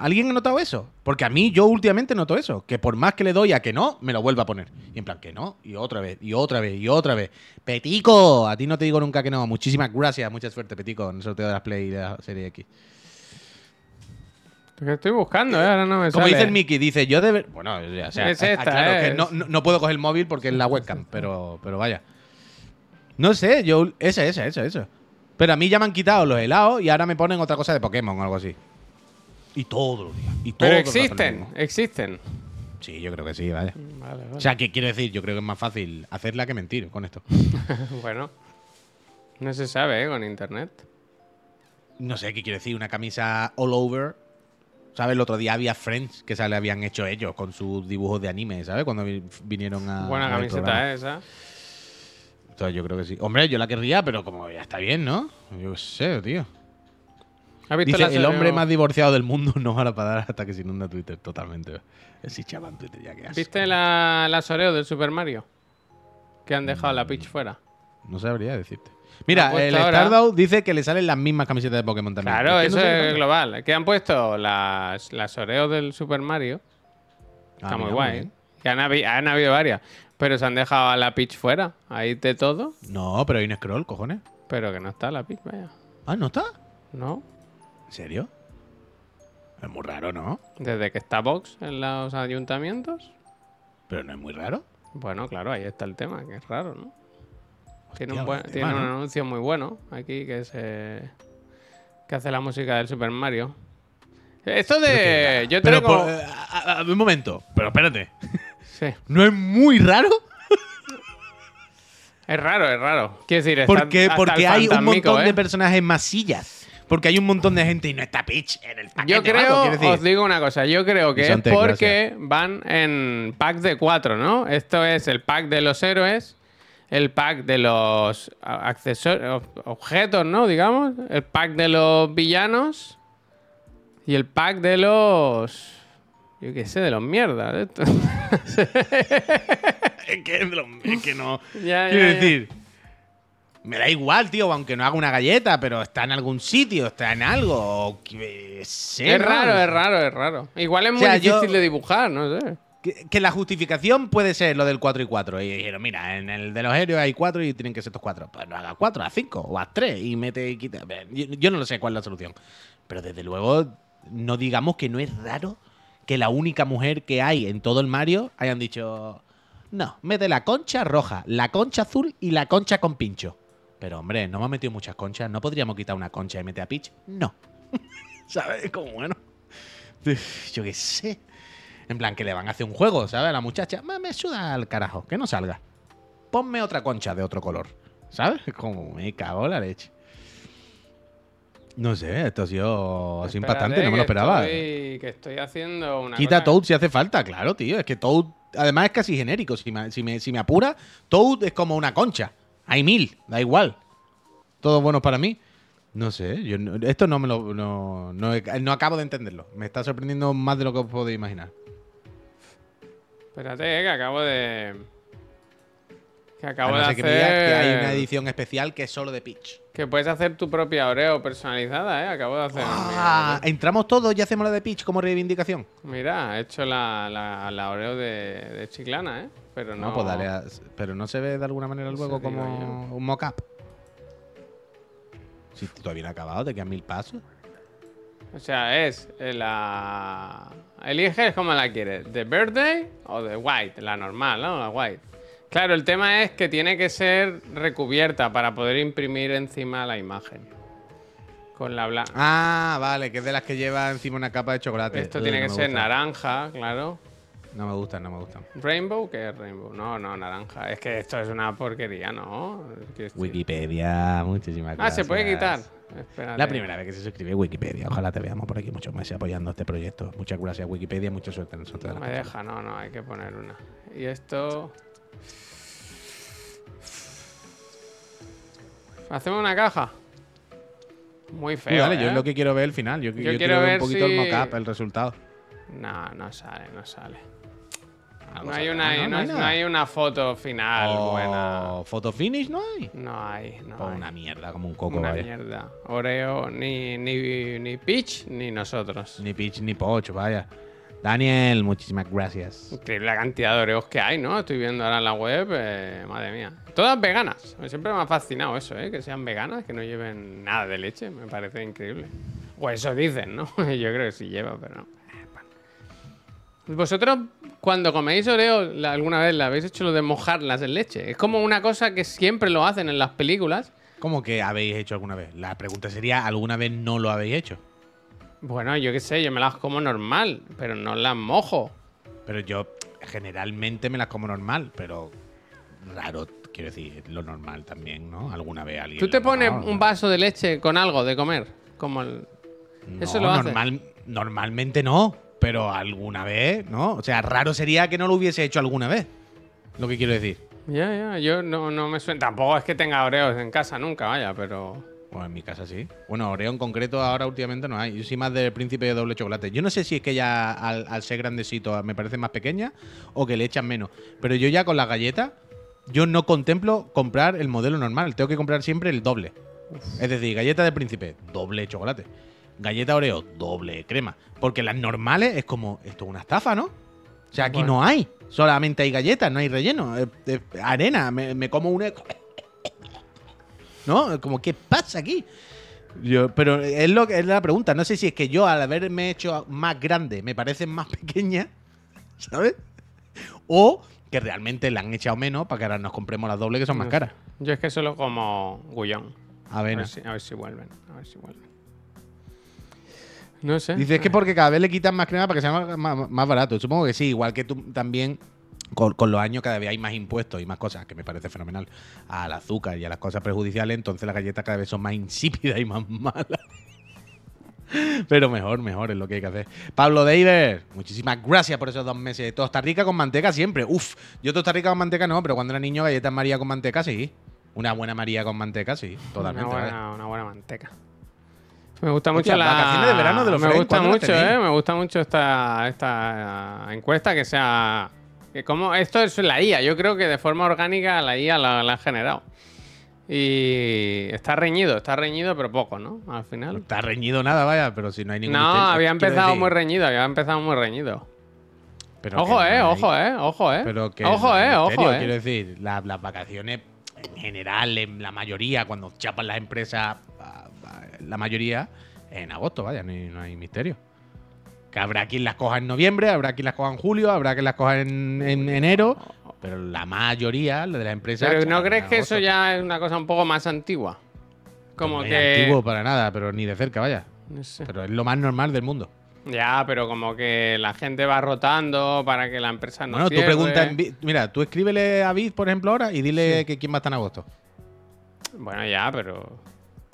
¿Alguien ha notado eso? Porque a mí yo últimamente noto eso, que por más que le doy a que no, me lo vuelve a poner. Y en plan, que no, y otra vez, y otra vez, y otra vez. Petico, a ti no te digo nunca que no. Muchísimas gracias, mucha suerte, Petico, en el sorteo de las Play y de la serie X. Que estoy buscando, ¿eh? Ahora no me Como sale. dice el Mickey, dice, yo de Bueno, ya, o sea, Es esta, es. que no- no puedo coger el móvil porque es la webcam, pero, pero vaya. No sé, yo. Esa, esa, esa, esa. Pero a mí ya me han quitado los helados y ahora me ponen otra cosa de Pokémon o algo así. Y todos los días. Y Pero existen, existen. Sí, yo creo que sí, vaya. Vale, O sea, que quiero decir, yo creo que es más fácil hacerla que mentir con esto. [LAUGHS] bueno. No se sabe, ¿eh? Con internet. No sé qué quiero decir, una camisa all over. ¿Sabes? El otro día había Friends que se le habían hecho ellos con sus dibujos de anime, ¿sabes? Cuando vi- vinieron a. Buena camiseta programa. esa. Entonces yo creo que sí. Hombre, yo la querría, pero como ya está bien, ¿no? Yo qué sé, tío. ¿Has visto Dice, la el hombre más divorciado del mundo no para parar hasta que se inunda Twitter. Totalmente. Sí, chaval, Twitter ya que. ¿Viste la, la Soreo del Super Mario? Que han dejado Mm. la Peach fuera. No sabría decirte. Mira, el ahora- Stardow dice que le salen las mismas camisetas de Pokémon también. Claro, Es que eso es global. Que han puesto las, las Oreo del Super Mario. Ah, Está muy mira, guay. bien. Que han, habi- han habido varias. Pero se han dejado a la Peach fuera. Ahí de todo. No, pero hay un scroll, cojones. Pero que no está la Peach, vaya. Ah, ¿no está? No. ¿En serio? Es muy raro, ¿no? Desde que está Vox en los ayuntamientos. Pero no es muy raro. Bueno, claro, ahí está el tema, que es raro, ¿no? Tiene, un, anuncio muy bueno aquí que se que hace la música del Super Mario. Esto de. Yo Pero, tengo. eh, un momento. Pero espérate. [LAUGHS] Sí. ¿No es muy raro? Es raro, es raro. Quiero decir, Porque, hasta porque hay un montón de ¿eh? personajes masillas. Porque hay un montón de gente y no está Peach en el paquete. Yo algo, creo, decir. os digo una cosa, yo creo que es porque van en pack de cuatro, ¿no? Esto es el pack de los héroes, el pack de los accesorios, objetos, ¿no? Digamos, el pack de los villanos y el pack de los Yo qué sé, de los mierdas. [LAUGHS] Es que, es que no. Ya, Quiero ya, ya. Me da igual, tío, aunque no haga una galleta, pero está en algún sitio, está en algo. sé, es ¿no? raro, es raro, es raro. Igual es muy sea, difícil de dibujar, no sé. Que, que la justificación puede ser lo del 4 y 4. Y dijeron, mira, en el de los héroes hay 4 y tienen que ser estos 4. Pues no hagas 4, haz 5 o haz 3 y mete y quita. Yo, yo no lo sé cuál es la solución. Pero desde luego, no digamos que no es raro que la única mujer que hay en todo el Mario hayan dicho, no, mete la concha roja, la concha azul y la concha con pincho. Pero hombre, no hemos metido muchas conchas. ¿No podríamos quitar una concha y meter a Peach? No. [LAUGHS] ¿Sabes? Como bueno. Yo qué sé. En plan, que le van a hacer un juego, ¿sabes? A la muchacha. "Ma, Me suda al carajo, que no salga. Ponme otra concha de otro color. ¿Sabes? [LAUGHS] Como me cago en la leche. No sé, esto ha sido así impactante, no me lo esperaba. Estoy, que estoy haciendo una. Quita cosa- Toad si hace falta, claro, tío. Es que Toad, además, es casi genérico. Si me, si me, si me apura, Toad es como una concha. Hay mil, da igual. Todo bueno para mí. No sé, yo no- esto no me lo. No, no, no acabo de entenderlo. Me está sorprendiendo más de lo que os podéis imaginar. Espérate, eh, que acabo de. Que acabo Además, de creía que hay una hacer. edición especial que es solo de Peach. Que puedes hacer tu propia Oreo personalizada, ¿eh? Acabo de hacer. Ah, Entramos todos y hacemos la de Peach como reivindicación. Mira, he hecho la, la, la Oreo de, de Chiclana, ¿eh? Pero no. No, pues dale. a- pero no se ve de alguna manera luego como un mock-up. Si todavía no ha acabado, te quedan mil pasos. O sea, es eh, la. Eliges cómo la quieres, ¿de birthday o de white? La normal, ¿no? La white. Claro, el tema es que tiene que ser recubierta para poder imprimir encima la imagen. Con la blanca. Ah, vale, que es de las que lleva encima una capa de chocolate. Esto Uy, tiene no que ser gusta. naranja, claro. No me gustan, no me gustan. ¿Rainbow? ¿Qué es rainbow? No, no, naranja. Es que esto es una porquería, ¿no? Wikipedia, muchísimas Ah, gracias. se puede quitar. Espérate. La primera vez que se suscribe Wikipedia. Ojalá te veamos por aquí muchos meses apoyando este proyecto. Muchas gracias, Wikipedia. Mucha suerte en nosotros. No me deja, no, no, hay que poner una. Y esto. Hacemos una caja. Muy feo. Uy, dale, ¿eh? yo es lo que quiero ver el final. Yo, yo quiero quiero, ver un poquito si- el mock-up, el resultado. No, no sale, no sale. Algo No hay, una, ¿no? no, No hay no nada. hay una foto final Oh, buena. ¿Photo finish no hay? No hay, no hay. una mierda, como un coco, Una vaya. mierda. Oreo, ni, ni, ni Peach, ni nosotros. Ni pitch ni poch, vaya. Daniel, muchísimas gracias. Increíble la cantidad de Oreos que hay, ¿no? Estoy viendo ahora en la web, eh, madre mía. Todas veganas. Siempre me ha fascinado eso, ¿eh? Que sean veganas, que no lleven nada de leche. Me parece increíble. O eso dicen, ¿no? [LAUGHS] Yo creo que sí lleva, pero no. Bueno. Vosotros, cuando coméis Oreo, la- alguna vez le habéis hecho lo de mojarlas en leche. Es como una cosa que siempre lo hacen en las películas. ¿Cómo que habéis hecho alguna vez? La pregunta sería, ¿alguna vez no lo habéis hecho? Bueno, yo qué sé, yo me las como normal, pero no las mojo. Pero yo generalmente me las como normal, pero raro, quiero decir, lo normal también, ¿no? Alguna vez alguien. ¿Tú te lo pones un vaso de leche con algo de comer? Como el... eso No, lo hace. normal, normalmente no, pero alguna vez, ¿no? O sea, raro sería que no lo hubiese hecho alguna vez. Lo que quiero decir. Ya, ya, yo no, no me suena. Tampoco es que tenga Oreos en casa nunca, vaya, pero. Bueno, en mi casa sí. Bueno, Oreo en concreto ahora últimamente no hay. Yo soy más del príncipe de doble chocolate. Yo no sé si es que ya al, al ser grandecito me parece más pequeña o que le echan menos. Pero yo ya con las galletas, yo no contemplo comprar el modelo normal. Tengo que comprar siempre el doble. Es decir, galleta de príncipe, doble chocolate. Galleta Oreo, doble crema. Porque las normales es como, esto es una estafa, ¿no? O sea, aquí Bueno. no hay. Solamente hay galletas, no hay relleno. Es- es arena, me, me como una... ¿No? Como, ¿qué pasa aquí? Yo, pero es, lo, que- es la pregunta. No sé si es que yo, al haberme hecho más grande, me parecen más [LAUGHS] pequeñas, ¿sabes? O que realmente la han echado menos para que ahora nos compremos las dobles que son más caras. Yo es que solo como gullón. A Avena. ver, si, a ver si vuelven. A ver si vuelven. No sé. Dices que porque cada vez le quitan más crema para que sea más, más- más barato. Supongo que sí, igual que tú también. Con, con los años cada vez hay más impuestos y más cosas, que me parece fenomenal, al azúcar y a las cosas perjudiciales, entonces las galletas cada vez son más insípidas y más [LAUGHS] malas. Pero mejor, mejor es lo que hay que hacer. Pablo Deiver, muchísimas gracias por esos dos meses. Tosta Rica con manteca siempre. Uf, yo Tosta Rica con manteca no, pero cuando era niño galletas María con manteca sí. Una buena María con manteca sí, totalmente. Una buena, una buena manteca. Me gusta mucho Hostia, la. vacaciones de verano de los Me gusta ¿cuándo las mucho, eh. Me gusta mucho esta, esta encuesta que sea. Que como esto es la IA. Yo creo que de forma orgánica la IA la, la ha generado. Y está reñido, está reñido, pero poco, ¿no? Al No final. está reñido nada, vaya, pero si no hay ningún No, había empezado muy reñido, había empezado muy reñido. pero Ojo, eh, no hay- ojo, eh, ojo, eh. Pero que ojo, eh, ojo, eh. Quiero decir, la- las vacaciones en general, en la mayoría, cuando chapan las empresas, a- a- la mayoría, en agosto, vaya, no hay, no hay misterio. Que habrá quien las coja en noviembre, habrá quien las coja en julio, habrá quien las coja en, en enero, pero la mayoría la de las empresas. Pero ¿no crees que eso ya es una cosa un poco más antigua? Como No es que. antiguo para nada, pero ni de cerca, vaya. No sé. Pero es lo más normal del mundo. Ya, pero como que la gente va rotando para que la empresa no bueno, tú preguntas, en mira, tú escríbele a Bit, por ejemplo, ahora y dile que quién va a estar en agosto. Bueno, ya, pero.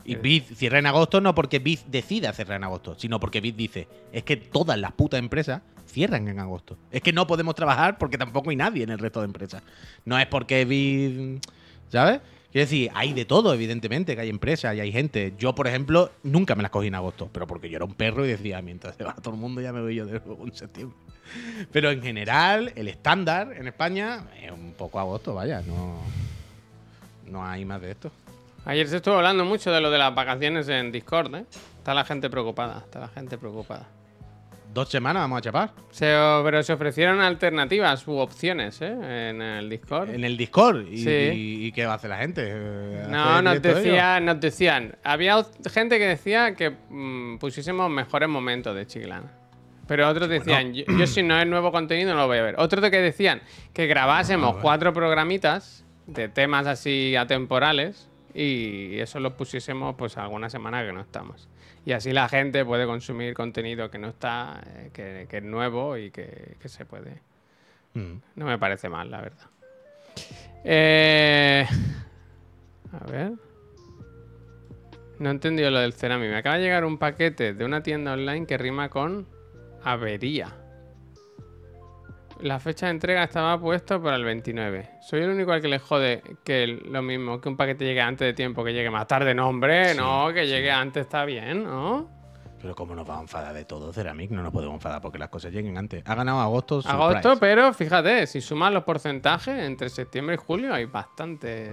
Y Bit cierra en agosto no porque Bit decida cerrar en agosto, sino porque Bit dice, es que todas las putas empresas cierran en agosto. Es que no podemos trabajar porque tampoco hay nadie en el resto de empresas. No es porque Bit, ¿sabes? Quiero decir, hay de todo, evidentemente, que hay empresas y hay gente. Yo, por ejemplo, nunca me las cogí en agosto, pero porque yo era un perro y decía, mientras se va todo el mundo ya me voy yo de nuevo en septiembre. Pero en general, el estándar en España es un poco agosto, vaya, no, no hay más de esto. Ayer se estuvo hablando mucho de lo de las vacaciones en Discord, ¿eh? Está la gente preocupada, está la gente preocupada. Dos semanas vamos a chapar. Se, pero se ofrecieron alternativas u opciones, ¿eh? En el Discord. En el Discord. ¿Y, Sí. y- y qué va a hacer la gente? Eh, No, ¿hacer nos directo de ello? decían, nos decían. Había gente que decía que mm, pusiésemos mejores momentos de Chiclana. Pero otros decían, yo, yo si no es nuevo contenido no lo voy a ver. Otros que decían que grabásemos cuatro programitas de temas así atemporales y eso lo pusiésemos pues alguna semana que no estamos. Y así la gente puede consumir contenido que no está, eh, que, que es nuevo y que, que se puede. Mm. No me parece mal, la verdad. Eh, a ver. No he entendido lo del Cerami. Me acaba de llegar un paquete de una tienda online que rima con avería. La fecha de entrega estaba puesta para el 29. Soy el único al que le jode que el- lo mismo, que un paquete llegue antes de tiempo, que llegue más tarde. No, hombre, Sí, no, que llegue antes está bien, ¿no? Pero ¿cómo nos vamos a enfadar de todo, Ceramic? No nos podemos enfadar porque las cosas lleguen antes. Ha ganado agosto. Agosto, surprise. pero fíjate, si sumas los porcentajes entre septiembre y julio hay bastante.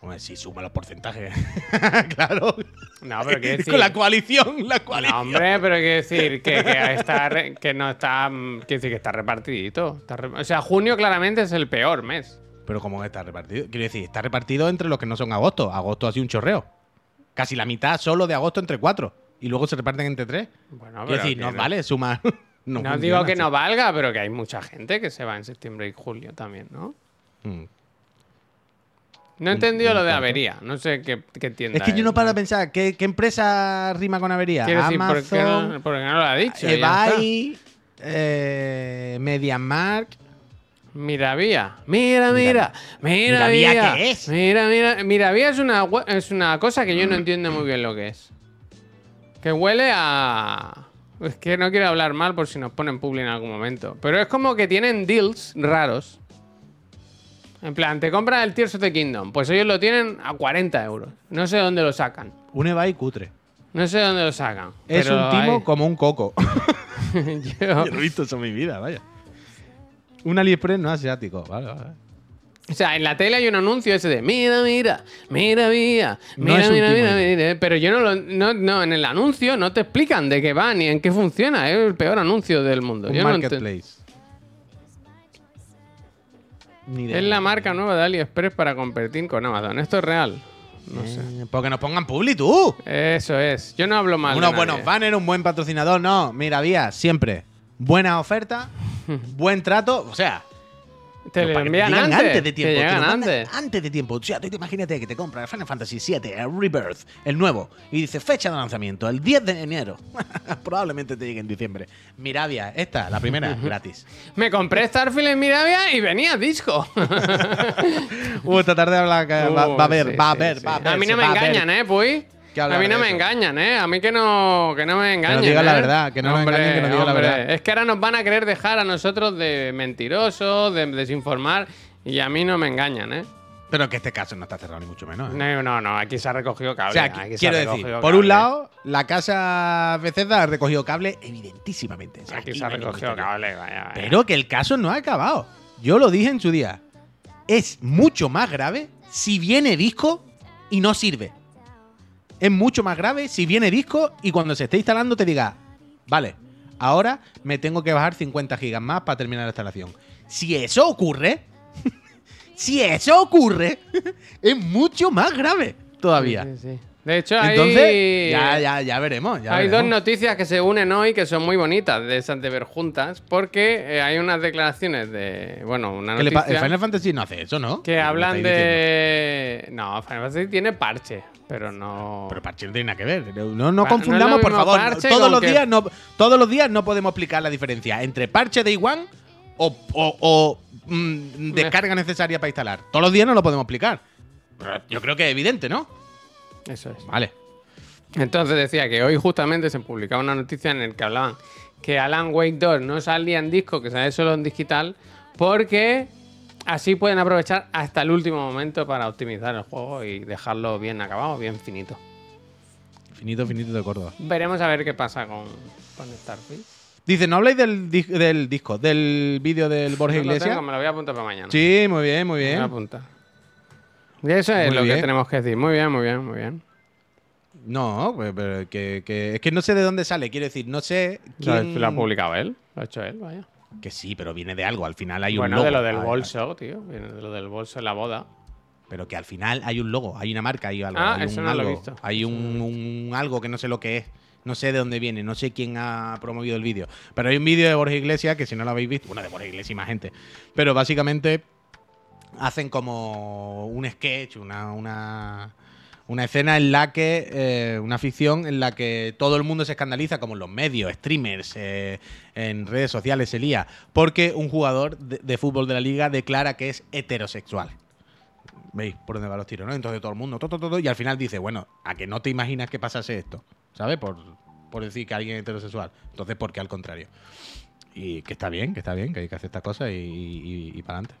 Hombre, si suma los porcentajes. [LAUGHS] claro. No, pero quiero [LAUGHS] decir. Con la coalición, la coalición. No, hombre, pero quiero decir que, que está que no está. Quiero decir que está repartidito. está re- o sea, junio claramente es el peor mes. Pero ¿cómo está repartido? Quiero decir, está repartido entre los que no son agosto. Agosto ha sido un chorreo. Casi la mitad solo de agosto entre cuatro. Y luego se reparten entre tres. Bueno, Quiero decir, que no- vale sumar. [LAUGHS] No, funciona digo que así. no valga, pero que hay mucha gente que se va en septiembre y julio también, ¿no? Mm. No he entendido lo de avería. No sé qué, qué tienda. Es que yo no paro de pensar, ¿qué, qué empresa rima con avería? Quiero decir, ¿por qué Amazon, no, por qué no lo ha dicho? EBay, eh, MediaMarkt. Miravía. Mira, mira. Mira, Miravía, mira. ¿qué es? Mira, mira. Miravía es una, es una cosa que yo no entiendo muy bien lo que es. Que huele a. Es que no quiero hablar mal por si nos ponen publi en algún momento. Pero es como que tienen deals raros. En plan, te compras el Tears of the Kingdom. Pues ellos lo tienen a 40 euros. No sé dónde lo sacan. Un eBay cutre. No sé dónde lo sacan. Es pero un timo hay- como un coco. [LAUGHS] [LAUGHS] Yo- Yo no he visto eso en mi vida, vaya. Un AliExpress no asiático. Vale, vale. O sea, en la tele hay un anuncio ese de mira, mira, mira, mira, No mira, es un mira, mira, mira. Pero yo no lo. No, no, en el anuncio no te explican de qué va ni en qué funciona. Es el peor anuncio del mundo. Un Yo no ent- marketplace. Ni es la marca nueva de AliExpress para competir con Amazon. Esto es real. No sé. Eh, Porque nos pongan publi tú. Eso es. Yo no hablo mal. de Unos nadie. buenos banners, un buen patrocinador. No, mira, vía, siempre. Buena oferta, [LAUGHS] buen trato. O sea, Te lo envían digan antes. de tiempo. te llegan antes. Antes de tiempo. O sea, tú te imagínate que te compras Final Fantasy VII el Rebirth, el nuevo, y dice fecha de lanzamiento, el 10 de enero. [LAUGHS] Probablemente te llegue en diciembre. Miravia, esta, la primera, gratis. Me compré Starfield en Miravia y venía disco. [LAUGHS] Uh, esta tarde [LAUGHS] va, a Uh, sí, va a va a ver. A mí no me engañan, ¿eh, Puy? Que A mí no de me eso. engañan, ¿eh? A mí que no, que no me engañen. diga la ¿eh? verdad, que no nos engañen, que nos diga la hombre. verdad. Es que ahora nos van a querer dejar a nosotros de mentirosos, de desinformar, y a mí no me engañan, ¿eh? Pero que este caso no está cerrado ni mucho menos. ¿eh? No, no, no, aquí se ha recogido cable. O sea, aquí se ha quiero decir, por un lado, la casa Bethesda ha recogido cable evidentísimamente. O sea, Aquí aquí se ha recogido cable, vaya, vaya. Pero que el caso no ha acabado. Yo lo dije en su día. Es mucho más grave si viene disco y no sirve. Es mucho más grave si viene disco y cuando se esté instalando te diga, vale, ahora me tengo que bajar 50 gigas más para terminar la instalación. Si eso ocurre, [LAUGHS] si eso ocurre, [LAUGHS] es mucho más grave todavía. Sí, sí. De hecho, hay, Entonces, ya, ya, ya veremos. ya hay dos noticias que se unen hoy que son muy bonitas de esas de ver juntas, porque eh, hay unas declaraciones de. Bueno, una Que noticia el Final Fantasy no hace eso, ¿no? que hablan de. No, Final Fantasy tiene parche, pero no. Pero parche no tiene nada que ver. No, no confundamos, no por favor. Todos los, que- días no, todos los días no podemos explicar la diferencia entre parche de One o, o- o, mm, descarga necesaria para instalar. Todos los días no lo podemos explicar. Yo creo que es evidente, ¿no? Eso es. Vale. Entonces decía que hoy justamente se publicaba una noticia en el que hablaban que Alan Wake 2 no salía en disco, que sale solo en digital, porque así pueden aprovechar hasta el último momento para optimizar el juego y dejarlo bien acabado, bien finito. Finito, finito de Córdoba. Veremos a ver qué pasa con, con Starfield. Dice, ¿no habláis del, del disco, del vídeo del Borja No lo Iglesias? tengo, me lo voy a apuntar para mañana. Sí, muy bien, muy Me voy a bien. apuntar. Y eso es Muy lo bien. que tenemos que decir. Muy bien, muy bien, muy bien. No, pues, pero que, que- es que no sé de dónde sale. Quiero decir, no sé Lo, quién... lo ha publicado él, lo ha hecho él, vaya. Que sí, pero viene de algo. Al final hay un bueno, logo. de lo del Ay, bolso, tío. Viene de lo del bolso en la boda. Pero que al final hay un logo, hay una marca, hay algo. Ah, hay eso un no lo he algo, visto. Hay un, un algo que no sé lo que es. No sé de dónde viene, no sé quién ha promovido el vídeo. Pero hay un vídeo de Borja Iglesias que si no lo habéis visto, bueno, de Borja Iglesias y más gente. Pero básicamente hacen como un sketch, una, una, escena en la que, eh, una ficción en la que todo el mundo se escandaliza, como en los medios, streamers, eh, en redes sociales se lía, porque un jugador de, de fútbol de la liga declara que es heterosexual. ¿Veis por dónde van los tiros, no? Entonces todo el mundo, todo, todo, y al final dice, bueno, a que no te imaginas que pasase esto, ¿sabes? Por, por decir que alguien es heterosexual. Entonces, ¿por qué al contrario? Y que está bien, que está bien, que hay que hacer estas cosas y, y, para adelante.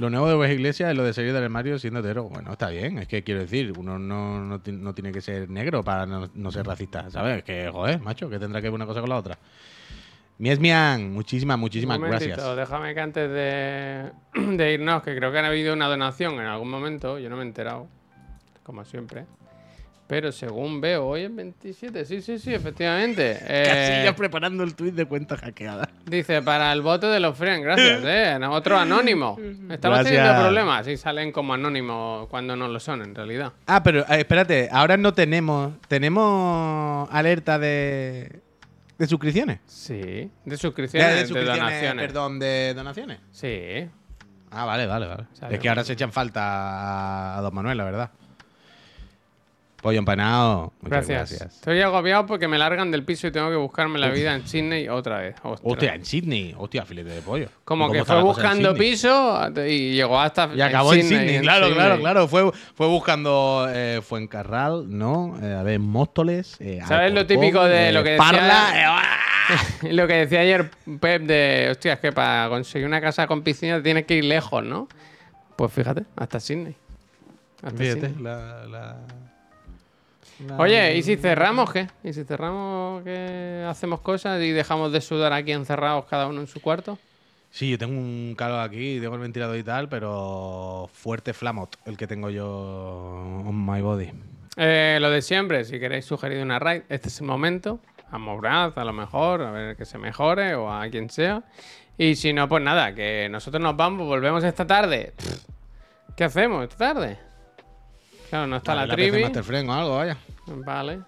Lo nuevo de Wes Iglesias es lo de salir del armario siendo hetero. Bueno, está bien, es que quiero decir, uno no, no, no tiene que ser negro para no, no ser racista, ¿sabes? Es que, joder, macho, que tendrá que ver una cosa con la otra. Mies Mian, muchísimas, muchísimas Un gracias. déjame que antes de, [CLEARS THROAT] de irnos, que creo que ha habido una donación en algún momento, yo no me he enterado, como siempre. Pero según veo, hoy es 27, sí, sí, sí, efectivamente. [LAUGHS] Casi Eh, ya preparando el tuit de cuenta hackeada. dice, para el voto de los friends, gracias, [LAUGHS] eh. Otro anónimo. Estamos Gracias. teniendo problemas y salen como anónimos cuando no lo son, en realidad. Ah, pero eh, espérate, ahora no tenemos. ¿Tenemos alerta de, de suscripciones? Sí, de suscripciones, de de, suscripciones, donaciones. perdón, de donaciones. Sí, Ah, vale, vale, vale. Sale. Es que ahora se echan falta a Don Manuel, la verdad. Pollo empanado. Muchas gracias. gracias. Estoy agobiado porque me largan del piso y tengo que buscarme la vida en Sydney otra vez. Ostras. Hostia, en Sydney. Hostia, filete de pollo. ¿Y Como que fue buscando piso y llegó hasta. Y acabó en Sydney, en claro, claro, Sydney. claro. Fue, fue buscando eh, Fuencarral, ¿no? Eh, a ver, Móstoles. eh, ¿Sabes lo típico de eh, lo que decía- Parla. ¡ah! [LAUGHS] lo que decía ayer Pep de. Hostia, es que para conseguir una casa con piscina tienes que ir lejos, ¿no? Pues fíjate, hasta Sydney. Hasta Fíjate, Sydney. la, la- la- Oye, ¿y si cerramos qué? ¿Y si cerramos que hacemos cosas y dejamos de sudar aquí encerrados cada uno en su cuarto? Sí, yo tengo un calor aquí, tengo el ventilador y tal, pero fuerte flamot el que tengo yo on my body. Eh, lo de siempre, si queréis sugerir una raid, este es el momento. A Mobrad, a lo mejor, a ver que se mejore o a quien sea. Y si no, pues nada, que nosotros nos vamos, volvemos esta tarde. ¿Qué hacemos esta tarde? Claro, no está Vale, la PC trivi. Master Friend o algo, vaya. Vale.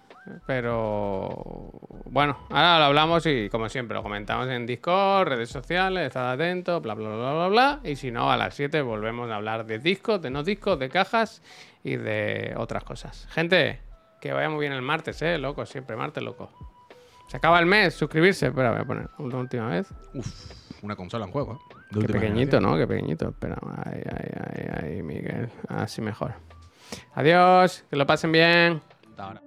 Pero bueno, ahora lo hablamos y como siempre lo comentamos en Discord, redes sociales, estad atentos, bla bla bla bla bla. Y si no, a las 7 volvemos a hablar de discos, de no discos, de cajas y de otras cosas. Gente, que vaya muy bien el martes, eh, loco, siempre martes, loco. Se acaba el mes, suscribirse. Espera, voy a poner una última vez. Uf, una consola en juego. ¿eh? De Qué pequeñito, generación. ¿no? Qué pequeñito. Espera, ay, ay, ay, ay, Miguel. Así mejor. Adiós, que lo pasen bien. Dara.